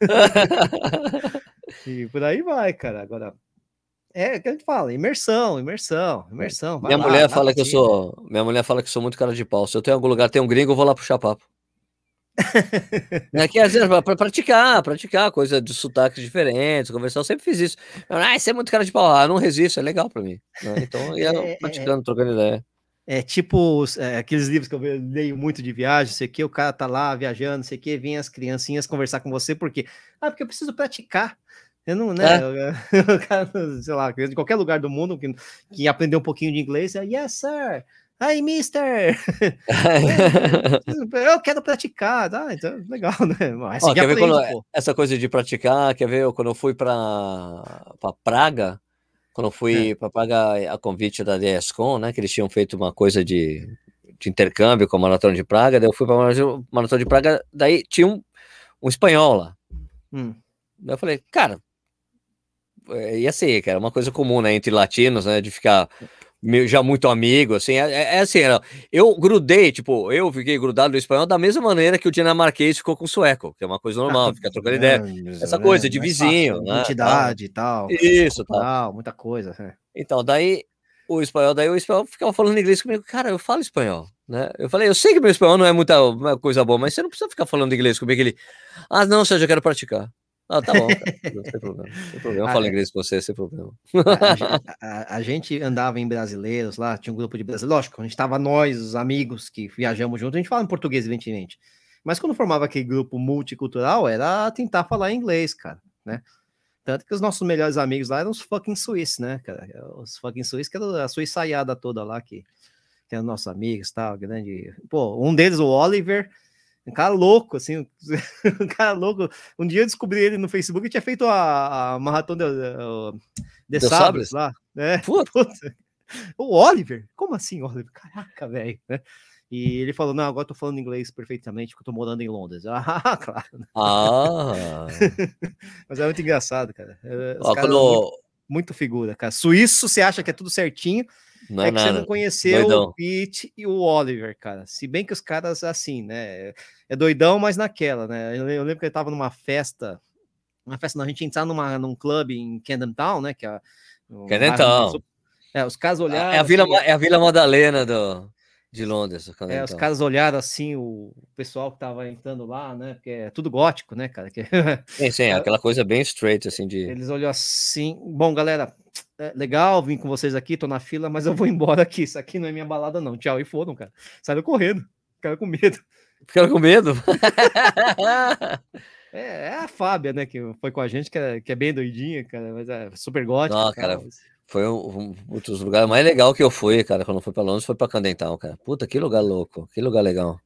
A: e por aí vai, cara. Agora, é o que a gente fala, imersão, imersão, imersão.
B: Minha
A: lá,
B: mulher fala que eu
A: assim,
B: sou. Minha mulher fala que eu sou muito cara de pau. Se eu tenho algum lugar, tem um gringo, eu vou lá puxar papo. É que às vezes para praticar, praticar coisa de sotaques diferentes, conversar, eu sempre fiz isso. Ah, você é muito cara de pau, ah, não resisto, é legal para mim. né? Então, eu ia
A: É, é,
B: praticando, trocando ideia.
A: É tipo é, aqueles livros que eu leio muito de viagem, sei que o cara tá lá viajando, sei que vem as criancinhas conversar com você, porque ah, porque eu preciso praticar. Eu não, né?
B: É.
A: O cara, sei lá, de qualquer lugar do mundo que, que aprendeu um pouquinho de inglês, é yes, sir. Hi, mister. Eu quero praticar, tá? Então, legal, né? Mas
B: Ó,
A: você
B: quer ver
A: aprende,
B: quando-
A: pô.
B: essa coisa de praticar, quer ver? Quando eu fui para Praga, quando eu
A: É.
B: fui para Praga a convite da DSCOM, né, que eles tinham feito uma coisa de, de intercâmbio com a Maratona de Praga, daí eu fui para a Maratona de Praga, daí tinha um, um espanhol lá.
A: Hum.
B: Daí eu falei, cara, é, ia ser, cara, uma coisa comum, né, entre latinos, né, de ficar meio- já muito amigo, assim, é, é- é assim, eu grudei, tipo, eu fiquei grudado no espanhol da mesma maneira que o dinamarquês ficou com o sueco, que é uma coisa normal, ficar trocando ideia. Essa coisa de vizinho, né,
A: Identidade e tal.
B: Isso, tal.
A: muita coisa. é.
B: Então, daí o espanhol, daí o espanhol ficava falando inglês comigo, cara, eu falo espanhol, né? Eu falei, eu sei que meu espanhol não é muita coisa boa, mas você não precisa ficar falando inglês comigo. Ele, ah, não, Sérgio, eu quero praticar. Ah, tá bom, cara, não tem problema, tem problema. Eu
A: Ah,
B: falo
A: é.
B: inglês com você, sem problema.
A: A, a a- gente andava em brasileiros lá, tinha um grupo de brasileiros. Lógico, a gente tava nós, os amigos que viajamos juntos, a gente fala em português, evidentemente. Mas quando formava aquele grupo multicultural, era tentar falar inglês, cara, né? Tanto que os nossos melhores amigos lá eram os fucking suíços, né, cara? Os fucking suíços, que era a suíçaiada toda lá, que, que eram nossos amigos, tal, grande... Pô, um deles, o Oliver, um cara louco, assim, um cara louco. Um dia eu descobri ele no Facebook e tinha feito a, a maratona de, de,
B: De
A: Sabres lá, né?
B: Puta.
A: Puta. O Oliver? Como assim, Oliver? Caraca, velho, né? E ele falou: Não, agora eu tô falando inglês perfeitamente, porque eu tô morando em Londres. Ah, claro. né?
B: Ah,
A: Mas é muito engraçado, cara. Os
B: ó,
A: são muito,
B: quando...
A: muito figura, cara. Suíço, você acha que é tudo certinho,
B: Não
A: é,
B: é
A: que você
B: nada.
A: não conheceu
B: doidão.
A: o Pete e o Oliver, cara. Se bem que os caras, assim, né? É doidão, mas naquela, né? Eu, le- eu lembro que ele tava numa festa. Uma festa, não, a gente entrar numa, num clube em Camden Town, né? Que é, um
B: Camden Town.
A: É, os caras olharam.
B: É a Vila,
A: assim,
B: é a Vila Madalena do, de Londres.
A: É, os caras olharam assim, o pessoal que tava entrando lá, né? Porque é tudo gótico, né, cara? Que-
B: Sim, sim, aquela coisa bem straight, assim, de...
A: Eles olham assim. Bom, galera, é legal, vim com vocês aqui, tô na fila, mas eu vou embora aqui. Isso aqui não é minha balada, não. Tchau. E foram, cara. Saíram correndo. Ficaram com medo.
B: Ficaram com medo?
A: É, é a Fábia, né, que foi com a gente, que é, que é bem doidinha, cara, mas é super gótica.
B: Não, cara,
A: mas-
B: Foi um, um dos lugares mais legais que eu fui, cara, quando eu fui pra Londres, foi pra Camden Town, cara. Puta, que lugar louco, que lugar legal.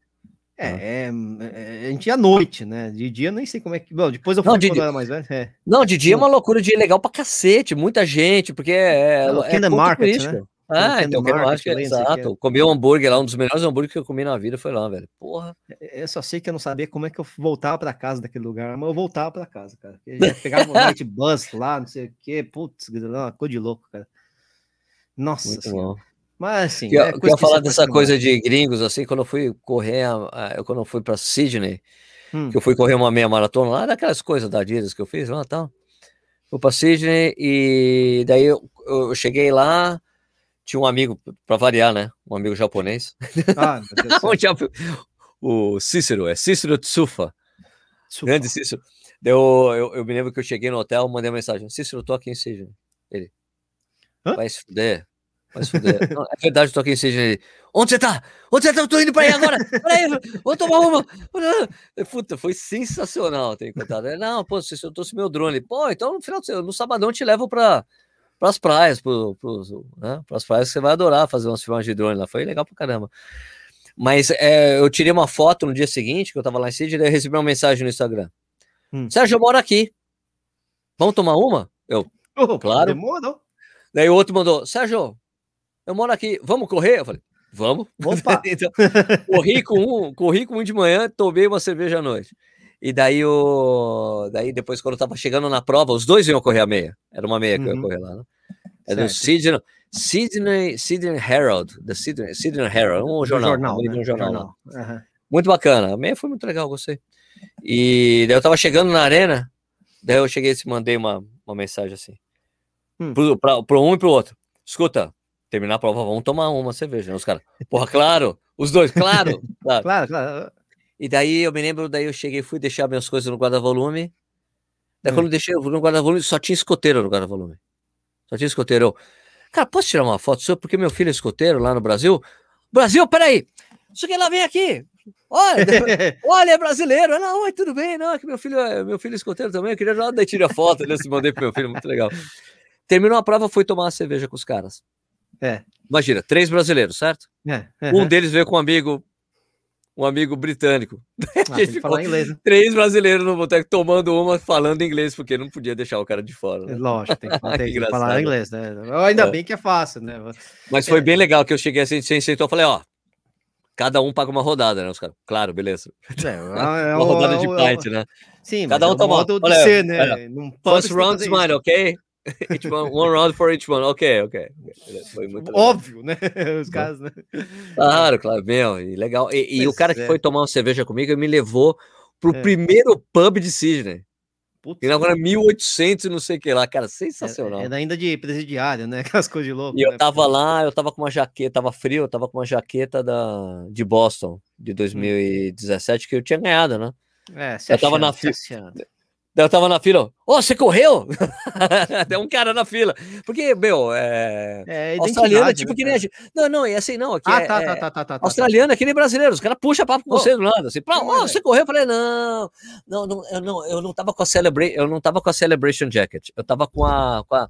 A: É, é, é, a gente ia à noite, né? De dia nem sei como é que. Bom, depois eu
B: Não,
A: fui
B: de
A: quando
B: dia-
A: eu era mais velho. É.
B: Não, de dia é uma loucura de legal pra cacete, muita gente, porque é,
A: Não,
B: é ponto
A: Market, né?
B: Ah, então, Camden
A: Market,
B: Market,
A: não o
B: exato. Comi um hambúrguer lá, um dos melhores hambúrgueres que eu comi na vida foi lá, velho. Porra.
A: Eu só sei que eu não sabia como é que eu voltava pra casa daquele lugar, mas eu voltava pra casa, cara. Eu pegava um night bus lá, não sei o quê. Putz, uma coisa de louco, cara. Nossa
B: Muito
A: senhora.
B: bom.
A: Mas assim.
B: Que, eu-
A: é
B: que eu falar dessa coisa de gringos, assim, quando eu fui correr, a- a- quando eu fui pra Sydney,
A: Hum.
B: que eu fui correr uma meia maratona lá, daquelas coisas da Adidas que eu fiz lá e tal. Fui pra Sydney e daí eu, eu cheguei lá, tinha um amigo, pra variar, né? Um amigo japonês.
A: Ah.
B: O Cícero, é Cícero Tsufa,
A: Sufa.
B: grande Cícero. Eu, eu, eu me lembro que eu cheguei no hotel, mandei uma mensagem, Cícero, tô aqui em Sydney. Ele,
A: Hã?
B: vai se fuder. Mas Não, é verdade, eu tô aqui em Sydney. Onde você tá? Onde você tá? Eu tô indo pra aí agora. Peraí, vou tomar uma. Puta, foi sensacional ter encontrado. Não, pô, eu trouxe meu drone. Pô, então no final, no sabadão eu te levo pra, pras praias, pro, pro, né? pras praias que você vai adorar fazer umas filmagens de drone lá. Foi legal pra caramba. Mas é, eu tirei uma foto no dia seguinte, que eu tava lá em Sydney, e recebi uma mensagem no Instagram. Hum. Sérgio, eu moro aqui. Vamos tomar uma? Eu, oh, claro. Demorou. Daí o outro mandou, Sérgio, eu moro aqui, vamos correr? Eu falei, vamos. então, corri com um, corri com um de manhã, tomei uma cerveja à noite. E daí o. Daí depois, quando eu tava chegando na prova, os dois iam correr a meia. Era uma meia que uhum. eu ia uhum. correr lá, né? É do Sydney, Sydney, Sydney Herald, da Sydney, Sydney Herald, um jornal. jornal, né? um jornal, jornal. Uhum. Muito bacana. A meia foi muito legal, gostei. E daí eu tava chegando na arena, daí eu cheguei e mandei uma, uma mensagem assim. Hum. Pro, pra, pro um e pro outro. Escuta, terminar a prova, vamos tomar uma cerveja. Né? Os caras, porra, claro, os dois, claro, claro. claro, claro. E daí eu me lembro, daí eu cheguei, fui deixar minhas coisas no guarda-volume. Daí hum. quando eu deixei no guarda-volume, só tinha escoteiro no guarda-volume. Só tinha escoteiro. Eu, cara, posso tirar uma foto sua? Porque meu filho é escoteiro lá no Brasil. Brasil, peraí! Isso que lá vem aqui. Olha, olha, é brasileiro. Não, oi, tudo bem, não, é que meu filho é meu filho é escoteiro também. Eu queria já daí tira a foto desse mandei pro meu filho, muito legal. Terminou a prova, foi tomar uma cerveja com os caras. É. Imagina, três brasileiros, certo? É. Uhum. Um deles veio com um amigo, um amigo britânico. Ah, gente ficou inglês, né? três brasileiros no boteco tomando uma, falando inglês, porque não podia deixar o cara de fora. Né?
A: Lógico, tem que, tem que falar inglês, né? Ainda é. bem que é fácil, né?
B: Mas foi é. bem legal que eu cheguei assim, sem sentou, falei, ó, cada um paga uma rodada, né? Os caras, claro, beleza. É, é uma rodada de pint, né? Sim, cada um é toma. Modo olha, ser, né? First round is mine, ok? each one, one round for each one. Ok, ok.
A: Foi muito Óbvio, né? Os casos, né?
B: Claro, claro, meu, e legal. E, e o cara que é. foi tomar uma cerveja comigo me levou pro é. primeiro pub de Sydney. Putz, e agora 1800 e não sei o que lá, cara, sensacional.
A: É, é, ainda de presidiário, né? Aquelas coisas de louco.
B: E né? eu tava lá, eu tava com uma jaqueta, tava frio, eu tava com uma jaqueta da, de Boston, de 2017, hum. que eu tinha ganhado, né? É, eu tava na fila. Eu tava na fila, ô, oh, você correu? Tem um cara na fila. Porque, meu, é. é australiano é tipo né, que nem a gente. Não, não, é assim, não. Aqui ah, é, tá, tá, tá, tá, tá, Australiano é que nem brasileiro. Os caras puxam papo com oh, você do nada. Assim, oh, você correu? Eu falei, não, não, não, eu não, eu não tava com a Celebration, eu não tava com a Celebration Jacket. Eu tava com a. Com a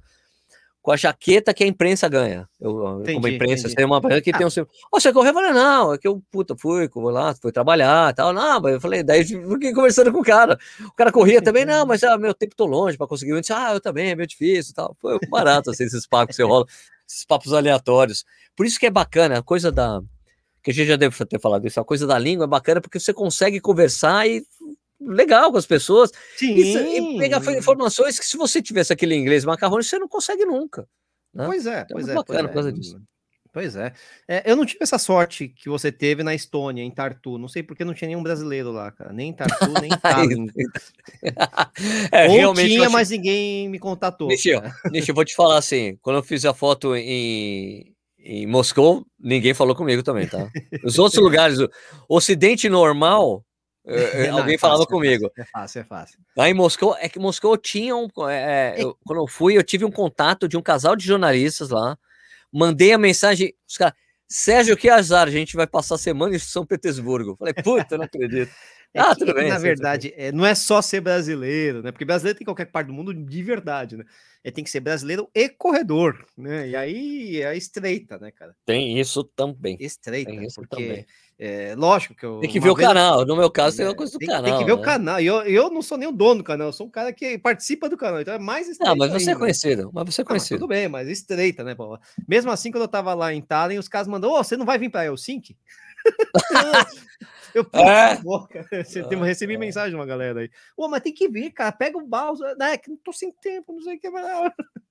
B: com a jaqueta que a imprensa ganha. Eu, entendi, como imprensa, tem uma que ah. tem um. Oh, você correu? Eu falei, não, é que eu, puta, fui, vou lá, fui trabalhar tal. Não, mas eu falei, daí fiquei conversando com o cara. O cara corria também, não, mas ah, meu tempo tô longe para conseguir. Eu disse, ah, eu também, é meio difícil tal. Foi barato, assim, esses papos que você rola, esses papos aleatórios. Por isso que é bacana, a coisa da. Que a gente já deve ter falado isso, a coisa da língua é bacana porque você consegue conversar e legal com as pessoas Sim. E, e pegar informações que se você tivesse aquele inglês macarrão, você não consegue nunca. Né?
A: Pois é, então, pois é. Bacana pois é. disso. Pois é. é. Eu não tive essa sorte que você teve na Estônia, em Tartu. Não sei porque não tinha nenhum brasileiro lá, cara. Nem em Tartu, nem em Tallinn. é, Ou tinha, mas ninguém me contatou.
B: Deixa eu, deixa eu vou te falar assim. Quando eu fiz a foto em, em Moscou, ninguém falou comigo também, tá? Os outros lugares, o Ocidente normal, é, não, alguém é falava fácil, comigo.
A: É fácil, é fácil.
B: Lá em Moscou, é que Moscou tinha um. É, eu, quando eu fui, eu tive um contato de um casal de jornalistas lá. Mandei a mensagem, os caras, Sérgio, que azar, a gente vai passar a semana em São Petersburgo. Falei, puta, não acredito.
A: É ah, tudo bem. Na verdade, é, não é só ser brasileiro, né? Porque brasileiro tem qualquer parte do mundo de verdade, né? É, tem que ser brasileiro e corredor, né? E aí é estreita, né, cara?
B: Tem isso também.
A: Estreita, isso porque também. É, lógico que eu.
B: Tem que ver o canal. No meu caso, tem uma coisa do
A: tem,
B: canal.
A: Tem que ver né? o canal. E eu, eu não sou nem o dono do canal, eu sou um cara que participa do canal. Então é mais
B: estreito. Ah, mas você é ainda. é conhecido. Mas você é conhecido.
A: Ah, tudo bem, mas estreita, né, pô? Mesmo assim, quando eu tava lá em Tallinn, os caras mandou: oh, você não vai vir para Helsinki? eu, é. boca. Você tem, recebi mensagem de uma galera aí. Ô, mas tem que vir, cara. Pega o Bowser. É que não tô sem tempo, não sei o que.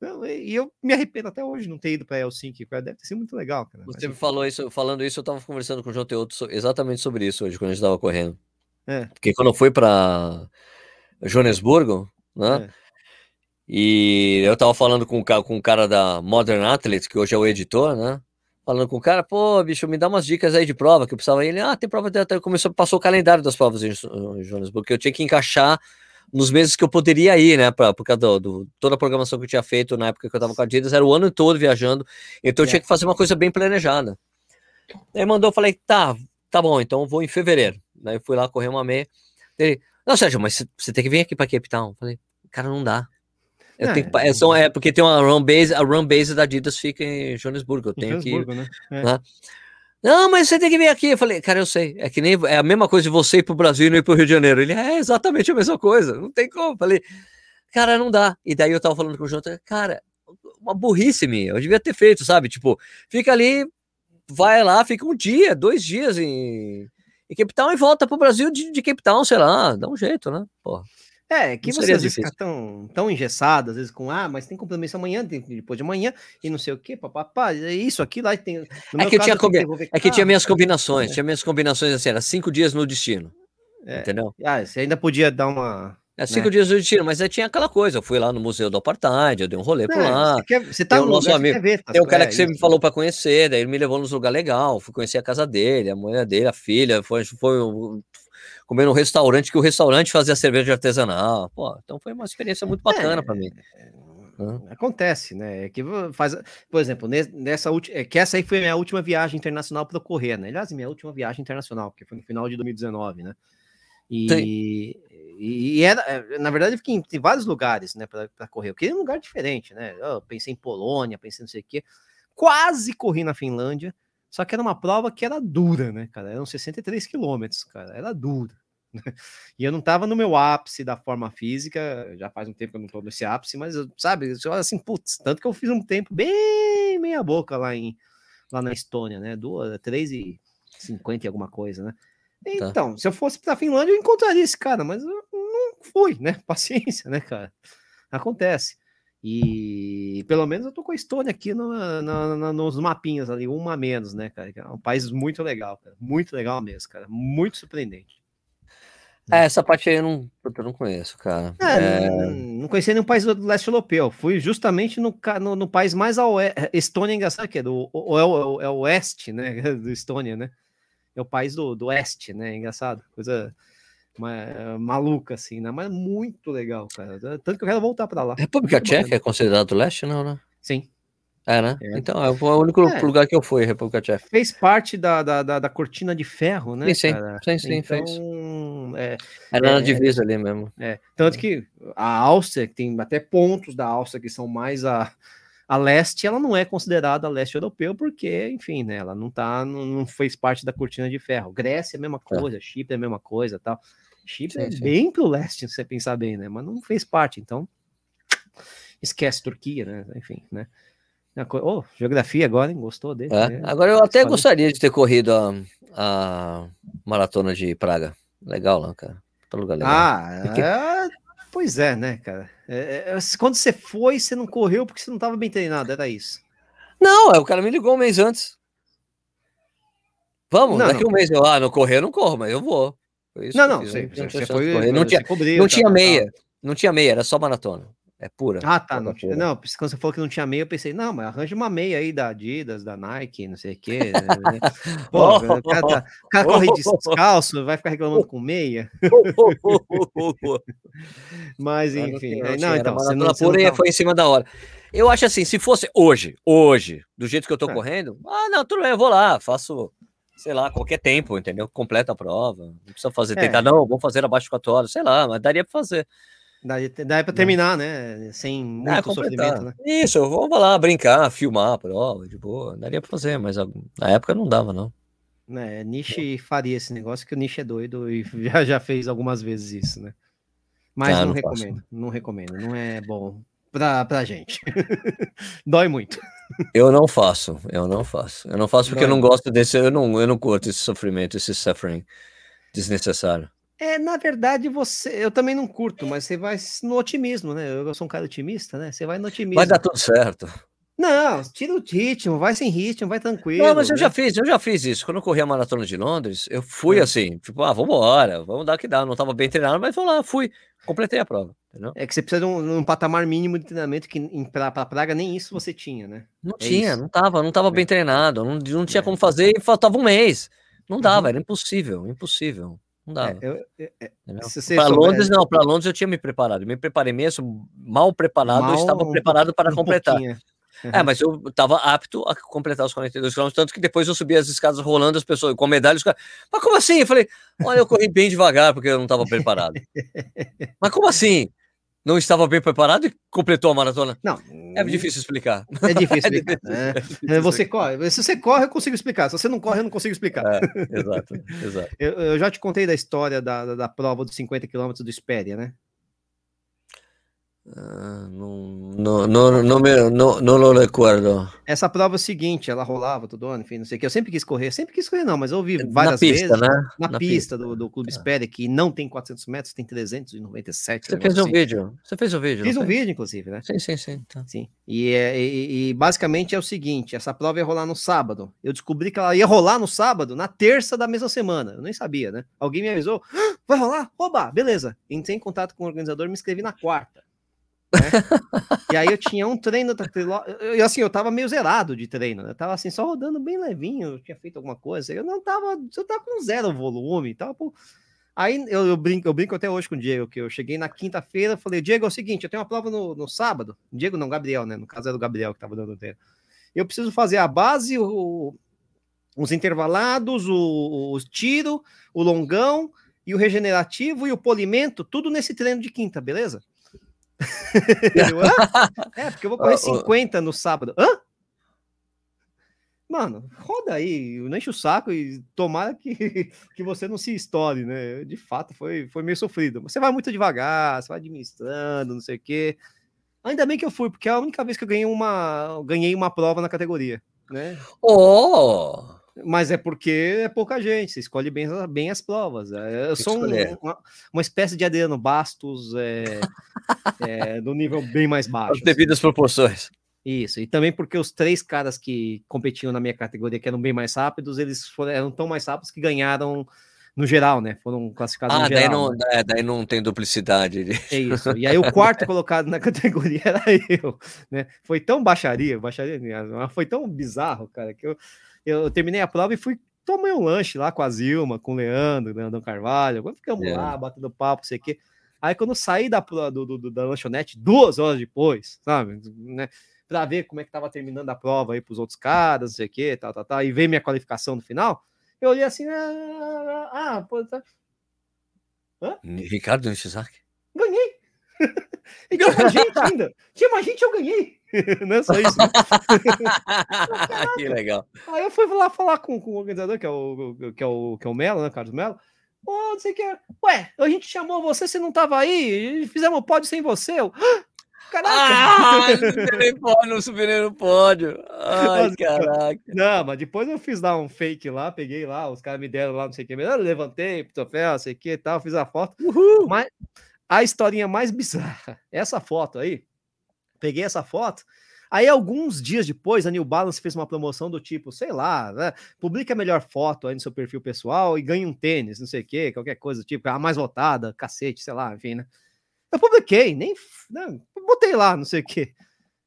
A: Não, e eu me arrependo até hoje de não ter ido para Helsinki, cara. Deve ter sido muito legal, cara.
B: Você me falou isso, falando isso, eu tava conversando com o João Teoto exatamente sobre isso hoje, quando a gente tava correndo. É. Porque quando eu fui para Joanesburgo, né? É. E eu tava falando com, com um cara da Modern Athlete, que hoje é o editor, né? Falando com o cara, pô, bicho, me dá umas dicas aí de prova que eu precisava. Ele, ah, tem prova, começou, passou o calendário das provas em Joanesburgo, que eu tinha que encaixar nos meses que eu poderia ir, né? Pra, por causa do, do, toda a programação que eu tinha feito na época que eu tava com a Adidas, era o ano todo viajando, então eu tinha que fazer uma coisa bem planejada. Aí mandou, eu falei, tá, tá bom, então vou em fevereiro. Daí eu fui lá correr uma meia. Ele, não, Sérgio, mas você tem que vir aqui para Cape Town. Eu falei, cara, não dá. Eu tenho que, é, são, é porque tem uma run base, a run base da Adidas fica em Joanesburgo. Eu tenho que. Né? É. Né? Não, mas você tem que vir aqui. Eu falei, cara, eu sei. É que nem é a mesma coisa de você ir pro Brasil e não ir pro Rio de Janeiro. Ele é exatamente a mesma coisa. Não tem como. Eu falei, cara, não dá. E daí eu tava falando com o Jonathan, cara, uma burrice minha. Eu devia ter feito, sabe? Tipo, fica ali, vai lá, fica um dia, dois dias em, em Cape Town e volta pro Brasil de, de Cape Town, sei lá, dá um jeito, né? Porra.
A: É, que você às vezes fica tão, tão engessado, às vezes com, ah, mas tem compromisso amanhã, tem depois de amanhã, e não sei o quê, papapá, é isso, aqui, lá tem.
B: É que, caso, tinha combi... é que tinha minhas combinações, é. tinha minhas combinações assim, era cinco dias no destino. É. Entendeu?
A: Ah, você ainda podia dar uma.
B: É cinco né? dias no destino, mas aí tinha aquela coisa. Eu fui lá no Museu do Apartheid, eu dei um rolê por é, lá. Você,
A: quer, você tá no nosso amigo. Ver,
B: tá tem um cara que você me falou para conhecer, daí ele me levou nos lugares legal, fui conhecer a casa dele, a mulher dele, a filha, foi, foi comer num restaurante que o restaurante fazia cerveja artesanal. Pô, então foi uma experiência muito bacana é, para mim. É,
A: acontece, né? É que faz, por exemplo, nessa última, é que essa aí foi a minha última viagem internacional para correr, né? Aliás, minha última viagem internacional, porque foi no final de 2019, né? E, e, e era, é, na verdade, eu fiquei em, em vários lugares, né, para correr. Eu queria um lugar diferente, né? Eu pensei em Polônia, pensei não sei o quê. Quase corri na Finlândia, só que era uma prova que era dura, né, cara? Eram 63 quilômetros, cara. Era dura. E eu não tava no meu ápice da forma física, já faz um tempo que eu não tô nesse ápice, mas, sabe, eu assim, putz, tanto que eu fiz um tempo bem meia boca lá em lá na Estônia, né? Duas, 3 e 50 e alguma coisa, né? Tá. Então, tá. se eu fosse pra Finlândia, eu encontraria esse cara, mas eu não fui, né? Paciência, né, cara? Acontece. E pelo menos eu tô com a Estônia aqui no, no, no, nos mapinhas ali, uma a menos, né, cara? É um país muito legal, cara. Muito legal mesmo, cara. Muito surpreendente.
B: É, essa parte aí eu não, eu não conheço, cara.
A: É, é... Não, não conhecia nenhum país do leste europeu. Fui justamente no, no, no país mais ao oeste. Estônia é engraçado, que é do é o, é o oeste, né? Do Estônia, né? É o país do, do oeste, né? Engraçado. Coisa maluca, assim, né? Mas muito legal, cara. Tanto que eu quero voltar para lá.
B: República Tcheca é considerado leste, não, né?
A: Sim.
B: É, né? É. Então, é o único é. lugar que eu fui, República Tcheca.
A: Fez parte da, da, da, da cortina de ferro, né?
B: Sim, sim, cara? sim, sim então, fez. É, Era na é, divisa ali mesmo.
A: É. Tanto que a Áustria, que tem até pontos da Áustria que são mais a, a leste, ela não é considerada leste europeu, porque, enfim, né? Ela não tá, não, não fez parte da cortina de ferro. Grécia é a mesma é. coisa, Chipre é a mesma coisa tal. Chipre sim, é sim. bem pro leste, se você pensar bem, né? Mas não fez parte, então esquece Turquia, né? Enfim, né? Oh, geografia agora, hein? Gostou dele?
B: É. Né? Agora eu até gostaria de ter corrido a, a maratona de Praga. Legal lá, cara. Todo lugar legal.
A: Ah, é... pois é, né, cara? É, é, quando você foi, você não correu porque você não estava bem treinado, era isso.
B: Não, é, o cara me ligou um mês antes. Vamos, não, daqui não. um mês eu, ah, não correr, eu não corro, mas eu vou.
A: Não, não, sei, não, você foi,
B: não tinha, cobriu, não tinha tá, meia, tá. não tinha meia, era só maratona. É pura.
A: Ah, tá. Não, tinha, não, quando você falou que não tinha meia, eu pensei, não, mas arranja uma meia aí da Adidas, da Nike, não sei o quê. Né? né. Pô, o cara, tá, o cara corre descalço, vai ficar reclamando com meia. mas, enfim. Não, não, então. Você
B: não, pura não... foi em cima da hora. Eu acho assim, se fosse hoje, hoje, do jeito que eu tô é. correndo, ah, não, tudo bem, eu vou lá, faço sei lá, qualquer tempo, entendeu? Completa a prova. Não precisa fazer, é. tentar, não, vou fazer abaixo de 4 horas, sei lá, mas daria para fazer.
A: Dá, dá para terminar, né? Sem muito sofrimento, né?
B: Isso, vou lá brincar, filmar a prova, de boa. Daria para fazer, mas na época não dava, não.
A: É, Nishi faria esse negócio, que o Nishi é doido e já, já fez algumas vezes isso, né? Mas ah, não, não recomendo, não recomendo, não é bom pra, pra gente. Dói muito.
B: Eu não faço, eu não faço. Eu não faço porque Dói. eu não gosto desse, eu não, eu não curto esse sofrimento, esse suffering desnecessário.
A: É, na verdade, você. Eu também não curto, mas você vai no otimismo, né? Eu sou um cara otimista, né? Você vai no otimismo.
B: Vai dar tudo certo.
A: Não, tira o ritmo, vai sem ritmo, vai tranquilo.
B: Não, mas eu né? já fiz, eu já fiz isso. Quando eu corri a maratona de Londres, eu fui é. assim, tipo, ah, vamos embora, vamos dar o que dá. Não estava bem treinado, mas vou lá, fui, completei a prova. Entendeu?
A: É que você precisa de um, um patamar mínimo de treinamento que para Praga nem isso você tinha, né?
B: Não é tinha, isso. não tava, não tava é. bem treinado, não, não tinha é. como fazer e faltava um mês. Não dava, uhum. era impossível, impossível. Não dava.
A: É, eu- é,
B: Para Londres, não. Para Londres eu tinha me preparado. Me preparei mesmo, mal preparado, eu
A: mal,
B: estava
A: um
B: preparado para
A: um
B: completar.
A: pouquinho,
B: É, mas eu estava apto a completar os 42 quilômetros, tanto que depois eu subi as escadas rolando, as pessoas com medalha, os caras, mas como assim? Eu falei, olha, eu corri bem devagar porque eu não estava preparado. mas como assim? Não estava bem preparado e completou a maratona?
A: Não,
B: É difícil explicar.
A: É difícil
B: É
A: explicar. né?
B: é difícil
A: É, Você corre. Se você corre, eu consigo explicar. Se você não corre, eu não consigo explicar.
B: É, exato, exato.
A: Eu, eu já te contei da história da, da, da prova dos 50 km do Espéria, né?
B: Ah, não, não, não, não, me, não, não lo recuerdo.
A: Essa prova é o seguinte, ela rolava todo ano, enfim, não sei o que. Eu sempre quis correr, sempre quis correr, não, mas eu
B: Na
A: várias
B: pista,
A: vezes.
B: né?
A: Na, pista, Do, do Clube Espéria, que não tem 400 metros, tem 397.
B: Você fez um
A: assim.
B: vídeo. Você fez um vídeo.
A: Fiz um
B: fez?
A: vídeo, inclusive, né?
B: Sim, sim, sim. Tá.
A: Sim. E, é- e- e basicamente é o seguinte: essa prova ia rolar no sábado. Eu descobri que ela ia rolar no sábado, na terça da mesma semana. Eu nem sabia, né? Alguém me avisou: "Ah, vai rolar? Oba, beleza. Entrei em contato com o organizador e me inscrevi na quarta. Né? e aí eu tinha um treino E assim, eu tava meio zerado de treino, né? Eu tava assim, só rodando bem levinho, eu tinha feito alguma coisa. Eu não tava. Eu tava com zero volume, tava. Aí eu, eu brinco, eu brinco até hoje com o Diego, que eu cheguei na quinta-feira, falei, Diego, é o seguinte, eu tenho uma prova no, no sábado. Diego não, Gabriel, né? No caso era o Gabriel que tava dando o treino. Eu preciso fazer a base, o- os intervalados, o, o tiro, o longão e o regenerativo e o polimento, tudo nesse treino de quinta, beleza? Eu, é, porque eu vou correr
B: Ó, ó.
A: 50 no sábado. Hã? Mano, roda aí, não enche o saco e tomara que, que você não se estoure, né? De fato, foi, foi meio sofrido. Você vai muito devagar, você vai administrando, não sei o quê. Ainda bem que eu fui, porque é a única vez que eu ganhei uma, ganhei uma prova na categoria, né?
B: Oh!
A: Mas é porque é pouca gente, você escolhe bem, as- bem as provas. É, Eu sou um- uma, uma espécie de Adriano Bastos é, é, do nível bem mais baixo.
B: As devidas proporções.
A: Isso, e também porque os três caras que competiam na minha categoria, que eram bem mais rápidos, eles foram, eram tão mais rápidos que ganharam no geral, né? Foram classificados
B: Ah,
A: no
B: daí
A: geral.
B: não,
A: né?
B: é, daí não tem duplicidade. de-
A: É isso. E aí o quarto colocado na categoria era eu, né? Foi tão baixaria, baixaria, foi tão bizarro, cara, que eu, eu terminei a prova e fui tomei um lanche lá com a Zilma, com o Leandro, Leandro Carvalho, quando ficamos
B: É.
A: lá, batendo papo, sei o quê. Aí quando eu saí da, do, do- da lanchonete, duas horas depois, sabe, né? Pra ver como é que tava terminando a prova aí pros outros caras, não sei o quê, tal, tal, tal, e ver minha qualificação no final, eu olhei assim, ah, ah pô, tá,
B: Ricardo Nishizaki?
A: ganhei. e tinha mais gente ainda. Tinha mais gente, eu ganhei. Não é só isso. né?
B: que legal.
A: Aí eu fui lá falar com, com o organizador, que é o, que é o, que é o Melo, né, Carlos Melo. Pô, não sei o que. é. Ué, a gente chamou você, você não tava aí, fizemos o pódio sem você. Eu, "Ah, Caraca!
B: Ah, não pódio, não subi no pódio. Ai,
A: Nossa,
B: caraca.
A: Não, mas depois eu fiz lá um fake lá, peguei lá, os caras me deram lá, não sei o que, eu levantei troféu, não sei o que e tal, fiz a foto.
B: Uhul.
A: Mas a historinha mais bizarra, essa foto aí, peguei essa foto. Aí, alguns dias depois, a New Balance fez uma promoção do tipo, sei lá, né, publica a melhor foto aí no seu perfil pessoal e ganha um tênis, não sei o que, qualquer coisa do tipo, a mais votada, cacete, sei lá, enfim, né? Eu publiquei, nem né, botei lá, não sei o que.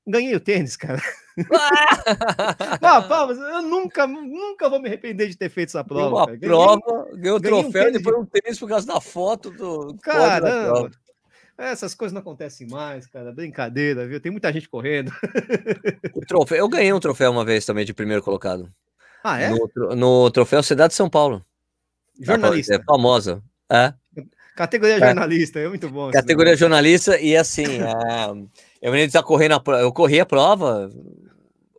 A: Ganhei o tênis, cara. Ah, pá, mas eu nunca, nunca vou me arrepender de ter feito essa prova.
B: uma
A: cara. Ganhei-
B: prova, ganhou o
A: ganhei um
B: troféu e depois um tênis por causa da foto do prova.
A: Essas coisas não acontecem mais, cara. Brincadeira, viu? Tem muita gente correndo.
B: O troféu, eu ganhei um troféu uma vez também de primeiro colocado.
A: Ah, é?
B: No, no troféu Cidade de São Paulo.
A: Jornalista.
B: É famosa. É.
A: Categoria jornalista, é muito bom.
B: Categoria jornalista e assim, a, eu venho estar correndo a prova, eu corri a prova,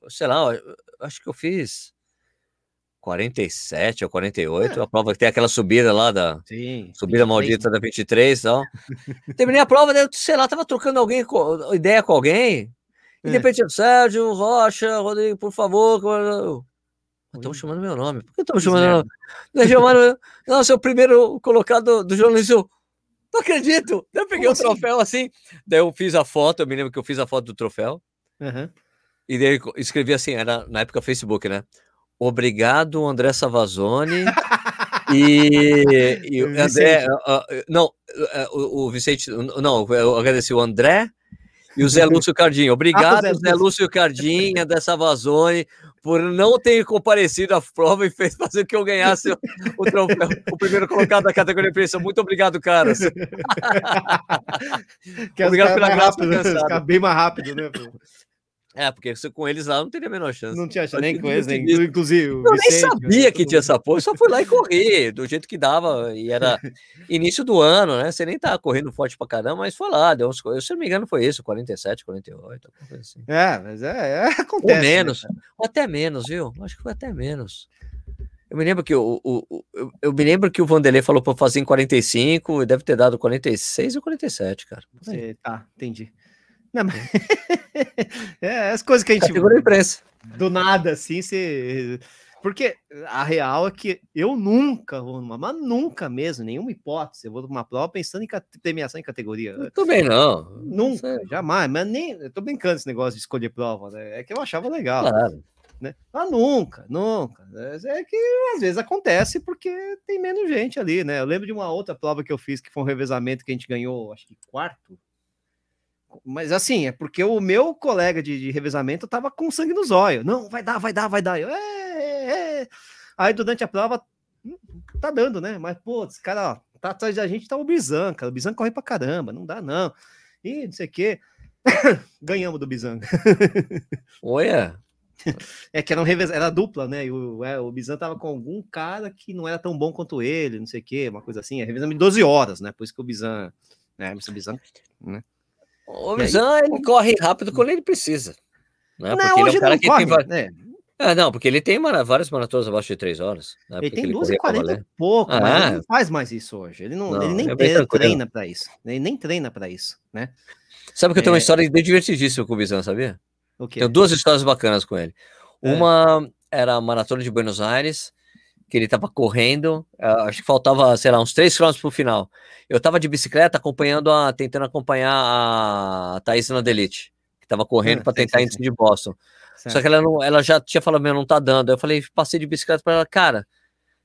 B: sei lá, acho que eu fiz 47 ou 48, a prova que tem aquela subida lá da
A: Sim.
B: subida
A: 23,
B: maldita da 23 e tal. Terminei a prova, daí sei lá, tava trocando alguém ideia com alguém. E de
A: É.
B: repente, Sérgio, Rocha, Rodrigo, por favor. Estão chamando meu nome. Por que estão chamando
A: é.
B: meu nome? Chamaram, não, seu primeiro colocado do jornalismo. Não acredito! Daí eu peguei o
A: assim?
B: troféu assim, daí eu fiz a foto, eu me lembro que eu fiz a foto do troféu,
A: Aham.
B: e daí escrevi assim, era na época Facebook, né? Obrigado, André Savazone. e, e o
A: Vicente.
B: André, ah, não, ah, o, o Vicente, não, eu agradeci o André E o Zé Lúcio Cardinho. Obrigado, ah, Zé, Zé Lúcio Cardinha, dessa Vazone, por não ter comparecido à prova e fez fazer que eu ganhasse o, o, troféu, o primeiro colocado da categoria imprensa. Muito obrigado, caras.
A: obrigado pela graça. Rápido, bem mais rápido, né?
B: É, porque se com eles lá não teria a menor chance.
A: Não tinha chance, nem com eles, nem, inclusive.
B: Eu Vicente, nem sabia que tinha essa porra, eu só fui lá e corri, do jeito que dava, e era início do ano, né? Você nem tava correndo forte pra caramba, mas foi lá, deu uns, eu, se não me engano foi isso, 47, 48,
A: assim. É, mas é, é acontece.
B: Ou né, menos, né, ou até menos, viu? Acho que foi até menos. Eu me lembro que o, o, o eu, eu, me lembro que o Vanderlei falou para fazer em 45 e deve ter dado 46 ou 47, cara.
A: Você, tá, entendi. Não, mas... é as coisas que a gente.
B: Categoria imprensa.
A: Do nada, assim, se. Porque a real é que eu nunca vou numa, mas nunca mesmo, nenhuma hipótese. Eu vou numa prova pensando em premiação em categoria.
B: Eu também não.
A: Nunca, não jamais. Mas nem. Eu tô brincando esse negócio de escolher prova, né? É que eu achava legal. Claro. Né? Mas nunca, nunca. É que às vezes acontece porque tem menos gente ali, né? Eu lembro de uma outra prova que eu fiz que foi um revezamento que a gente ganhou, acho que quarto mas assim, é porque o meu colega de, de revezamento tava com sangue nos olhos. Não, vai dar, vai dar, vai dar. Eu, é, é, é. Aí durante a prova, hum, tá dando, né? Mas, pô, esse cara, ó, tá atrás da gente, tá o Bizan, cara. O Bizan corre pra caramba, não dá, não. E não sei o quê. Ganhamos do Bizan.
B: Olha.
A: É que era, um revez... era dupla, né? E o, é, o Bizan tava com algum cara que não era tão bom quanto ele, não sei o quê, uma coisa assim. É revezamento de 12 horas, né? Por isso que o Bizan. Né, o Bizan, né?
B: O Bizan, ele corre rápido quando ele precisa.
A: Né? Não, porque ele é um que corre, tem.
B: Né? É, não, porque ele tem várias maratonas abaixo de três horas.
A: Né? Ele tem 12 e 40 e pouco, ah, mas ele não faz mais isso hoje. Ele, não, não ele nem é treina, treina para isso. Ele nem treina para isso, né?
B: Sabe que eu tenho uma é. história bem divertidíssima com o Bizan, sabia? O quê? Tenho duas histórias bacanas com ele. É. Uma era a maratona de Buenos Aires, que ele estava correndo, eh, acho que faltava, sei lá, uns 3 km para o final. Eu estava de bicicleta acompanhando a, tentando acompanhar a Thaís Nadelite, que estava correndo ah, para tentar sim, sim. de Boston. Certo. Só que ela, não, ela já tinha falado, meu, não tá dando. Eu falei, passei de bicicleta para ela, cara,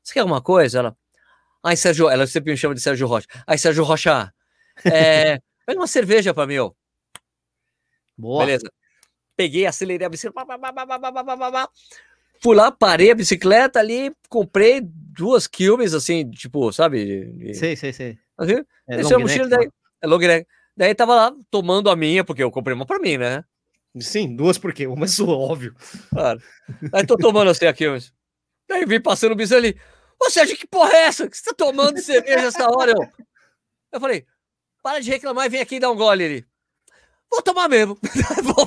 B: você quer alguma coisa? Ela, ai, Sérgio, ela sempre me chama de Sérgio Rocha. Ai, Sérgio Rocha, é, pega uma cerveja para mim, ó. Boa. Beleza. Peguei, acelerei a bicicleta. Fui lá, parei a bicicleta ali, comprei duas quilmes, assim, tipo, sabe?
A: Sei, sei, sei.
B: Assim, é deixei a mochila, daí, é long neck. Daí tava lá tomando a minha, porque eu comprei uma pra mim, né?
A: Sim, duas porque uma é sua, óbvio.
B: Claro. Aí tô tomando assim a quilmes. Daí vim passando o bicho ali. Ô Sérgio, que porra é essa? Que você tá tomando cerveja essa hora? Eu, eu falei, para de reclamar e vem aqui dar um gole ali vou tomar mesmo.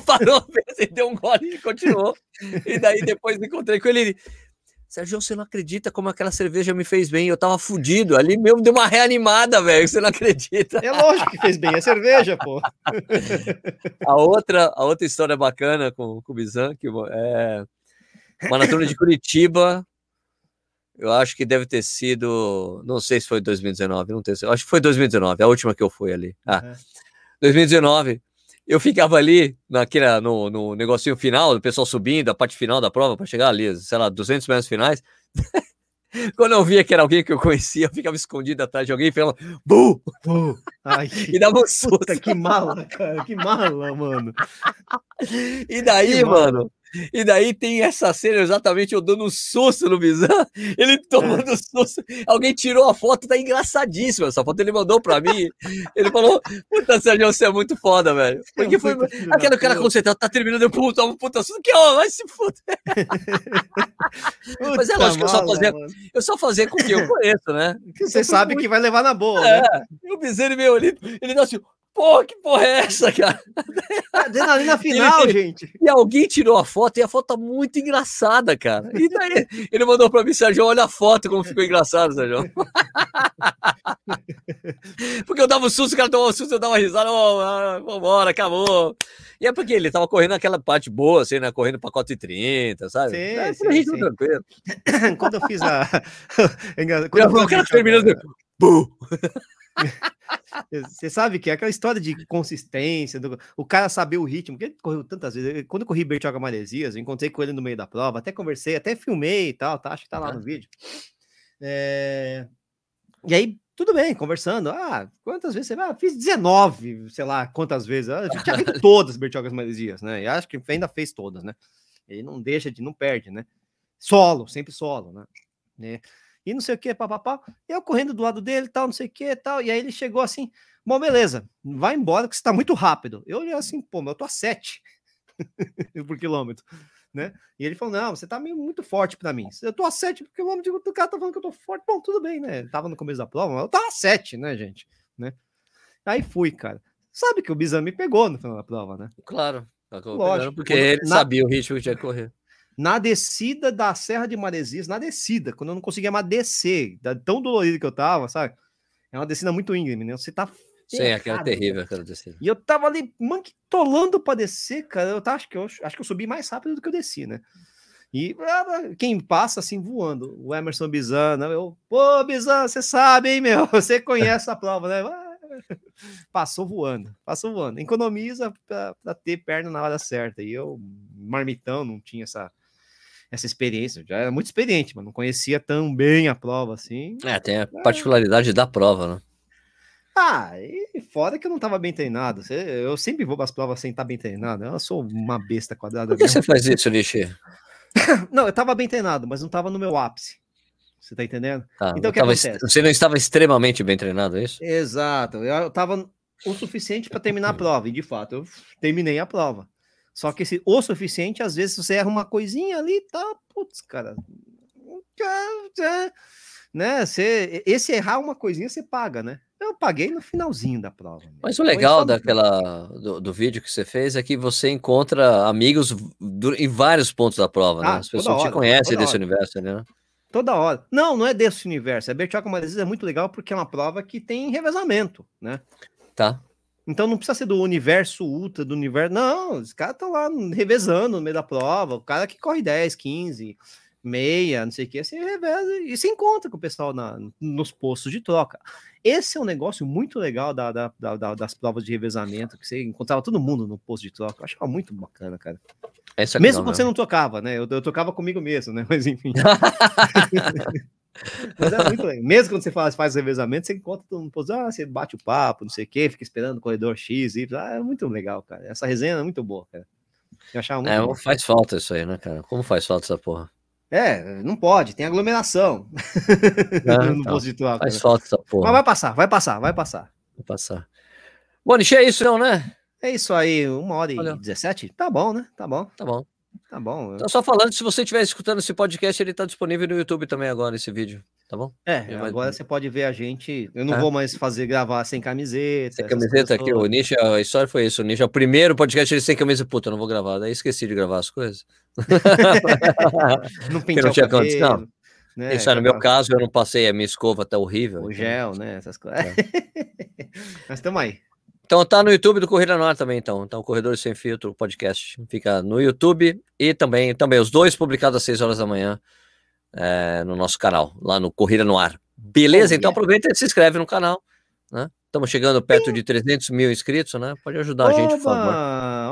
B: parou, deu um gole e continuou. E daí depois encontrei com ele. Sérgio, você não acredita como aquela cerveja me fez bem? Eu tava fudido. Ali mesmo deu uma reanimada, velho. Você não acredita?
A: É lógico que fez bem, é cerveja, pô.
B: a, outra, a outra história bacana com, com o Bizan, que é Maratona de Curitiba. Eu acho que deve ter sido. Não sei se foi 2019, não tenho, acho que foi 2019, a última que eu fui ali. Ah, uhum. 2019 eu ficava ali naquele, no, no negocinho final, o pessoal subindo, a parte final da prova, para chegar ali, sei lá, 200 metros finais. Quando eu via que era alguém que eu conhecia, eu ficava escondido atrás de alguém e falava, bu! bu. Ai, e dava um susto. Puta,
A: que mala, cara, que mala, mano.
B: E daí, mano, e daí tem essa cena exatamente eu dando um susto no Bizan, ele tomando é. susto. Alguém tirou a foto, tá engraçadíssima. Essa foto ele mandou pra mim. Ele falou: Puta, Sérgio, você é muito foda, velho. Porque foi. Aquele cara concentrado, tá terminando, eu puta, um puta susto, que ó, vai se fuder. Mas é lógico que eu só fazia, eu só fazia com quem eu conheço, né?
A: Você sabe muito... que vai levar na boa, é. né?
B: E o Bizan, ele, ele dá assim, Porra, que porra é essa, cara?
A: Adrenalina final, ele, gente.
B: E alguém tirou a foto e a foto tá muito engraçada, cara. E daí ele mandou pra mim, Sérgio, olha a foto como ficou engraçado, Sérgio. porque eu dava um susto, o cara tomava um susto, eu dava uma risada, oh, vambora, acabou. E é porque ele tava correndo aquela parte boa, assim, né? Correndo pra 4,30, sabe? Sim, é, sim, sim. tranquilo.
A: Quando eu fiz a.
B: Quando eu, eu, cara terminando.
A: Você sabe que é aquela história de consistência, do, o cara saber o ritmo, que ele correu tantas vezes. Quando eu corri Bertioga Maresias, eu encontrei com ele no meio da prova, até conversei, até filmei e tal, tá? Acho que tá lá no vídeo. É... E aí, tudo bem, conversando. Ah, quantas vezes você vai? Ah, fiz 19, sei lá, quantas vezes. Ah, a gente já feito todas as Bertiogas Maresias, né? E acho que ainda fez todas, né? Ele não deixa de, não perde, né? Solo, sempre solo, né? né? E não sei o que, papapá. E eu correndo do lado dele, tal, não sei o que, tal. E aí ele chegou assim, bom, beleza, vai embora que você tá muito rápido. Eu olhei assim, pô, mas eu tô a 7 por quilômetro né? E ele falou: não, você tá meio muito forte para mim. Eu tô a 7 porque o nome do cara tá falando que eu tô forte. Bom, tudo bem, né? tava no começo da prova, mas eu tava a 7, né, gente? Né? Aí fui, cara. Sabe que o Bizan me pegou no final da prova, né?
B: Claro. Lógico, porque ele na... sabia o ritmo que tinha que correr.
A: Na descida da Serra de Maresias, na descida, quando eu não conseguia mais descer, tão dolorido que eu tava, sabe? É uma descida muito íngreme, né? Você tá
B: Sim, aquela terrível, aquela descida.
A: E eu tava ali manquitolando pra descer, cara. Eu tava, acho que eu acho que eu subi mais rápido do que eu desci, né? E ah, quem passa assim voando, o Emerson Bizana, eu, pô, Bizana, você sabe, hein, meu? Você conhece a prova, né? Ah, passou voando, passou voando. Economiza para ter perna na hora certa. E eu, marmitão, não tinha essa, essa experiência. Já era muito experiente, mas não conhecia tão bem a prova assim.
B: É, tem a particularidade da prova, né?
A: Ah, e fora que eu não estava bem treinado. Eu sempre vou para as provas sem estar bem treinado. Eu sou uma besta quadrada.
B: Por que mesmo. você faz isso, Nishi?
A: não, eu estava bem treinado, mas não estava no meu ápice. Você tá entendendo?
B: Tá, então o que tava, acontece? Você não estava extremamente bem treinado, é isso?
A: Exato. Eu estava o suficiente para terminar a prova, e de fato eu terminei a prova. Só que esse o suficiente, às vezes você erra uma coisinha ali, tá, putz, cara. Né? Você, esse errar uma coisinha você paga, né? Eu paguei no finalzinho da prova.
B: Mas o legal daquela do, do, vídeo que você fez é que você encontra amigos do, em vários pontos da prova, né? ah, né? As pessoas hora, te conhecem desse hora. universo, né?
A: Toda hora. Não, não é desse universo. A Bertioga Maresias é muito legal porque é uma prova que tem revezamento, né?
B: Tá.
A: Então não precisa ser do universo ultra, do universo. Não, os caras estão lá revezando no meio da prova. O cara que corre 10, 15, meia, não sei o que, você reveza e se encontra com o pessoal na, nos postos de troca. Esse é um negócio muito legal da, da, da, das provas de revezamento, que você encontrava todo mundo no posto de troca. Eu achava muito bacana, cara. É mesmo quando você não tocava, né? Eu, eu tocava comigo mesmo, né? Mas enfim. Mas é muito legal. Mesmo quando você faz, faz revezamento, você encontra todo mundo, ah, você bate o papo, não sei o quê, fica esperando o corredor X, Y. Ah, é muito legal, cara. Essa resenha é muito boa, cara.
B: Eu achava muito é, bom. faz falta isso aí, né, cara? Como faz falta essa porra?
A: É, não pode, tem aglomeração.
B: Não, no então, de troca. Faz né? falta essa porra.
A: Mas vai passar, vai passar, vai passar.
B: Vai passar. Bom, Nishi, é isso não, né?
A: É isso aí, uma hora e dezessete? Tá bom, né? Tá bom.
B: Tá bom.
A: Tá bom.
B: Então, só falando, se você estiver escutando esse podcast, ele tá disponível no YouTube também agora, esse vídeo, tá bom?
A: É, agora você pode ver a gente. Eu não é. vou mais fazer gravar sem camiseta.
B: Sem camiseta aqui, o Nish, a história foi isso. O Nish é o primeiro podcast ele sem camisa, puta, eu não vou gravar. Daí esqueci de gravar as coisas.
A: não pintou não tinha
B: condição. Né? Isso é, no meu caso, eu não passei a minha escova, tá horrível.
A: O gel, né? Essas coisas. É. Mas estamos aí.
B: Então tá no YouTube do Corrida no Ar também, então. Então, Corredores Sem Filtro, podcast. Fica no YouTube e também, também os dois publicados às 6 horas da manhã é, no nosso canal, lá no Corrida no Ar. Beleza? então aproveita e se inscreve no canal, né? Estamos chegando perto de 300 mil inscritos, né? Pode ajudar Oba, a gente, por favor.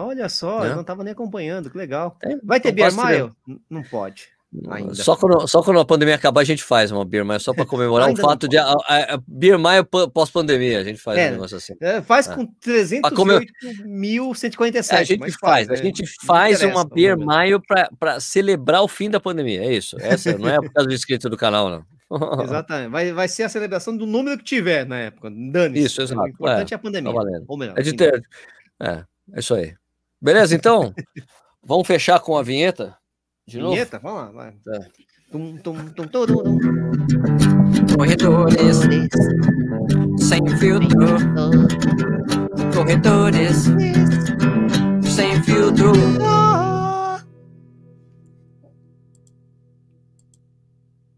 A: Olha só, né? eu não estava nem acompanhando, que legal. Vai ter Beer Mile? Não pode.
B: Ainda. Só quando, só quando a pandemia acabar a gente faz uma Beer Mile, só para comemorar o fato de a, a, a Beer Mile pós-pandemia, a gente faz é, um negócio assim.
A: É, faz é. com 308.147. É,
B: a gente faz, faz, a gente faz uma Beer Mile para celebrar o fim da pandemia, é isso. Essa não é por causa do inscrito do canal, não.
A: Exatamente, vai, vai ser a celebração do número que tiver na época, dane
B: Isso, exato. O
A: importante é, é a pandemia, tá
B: ou melhor. É, de ter... é, é isso aí. Beleza, então, vamos fechar com a vinheta?
A: De novo? Vamos lá. Tá. Tum, tum, tum,
C: tururum. Corredores sem filtro. Corredores sem filtro.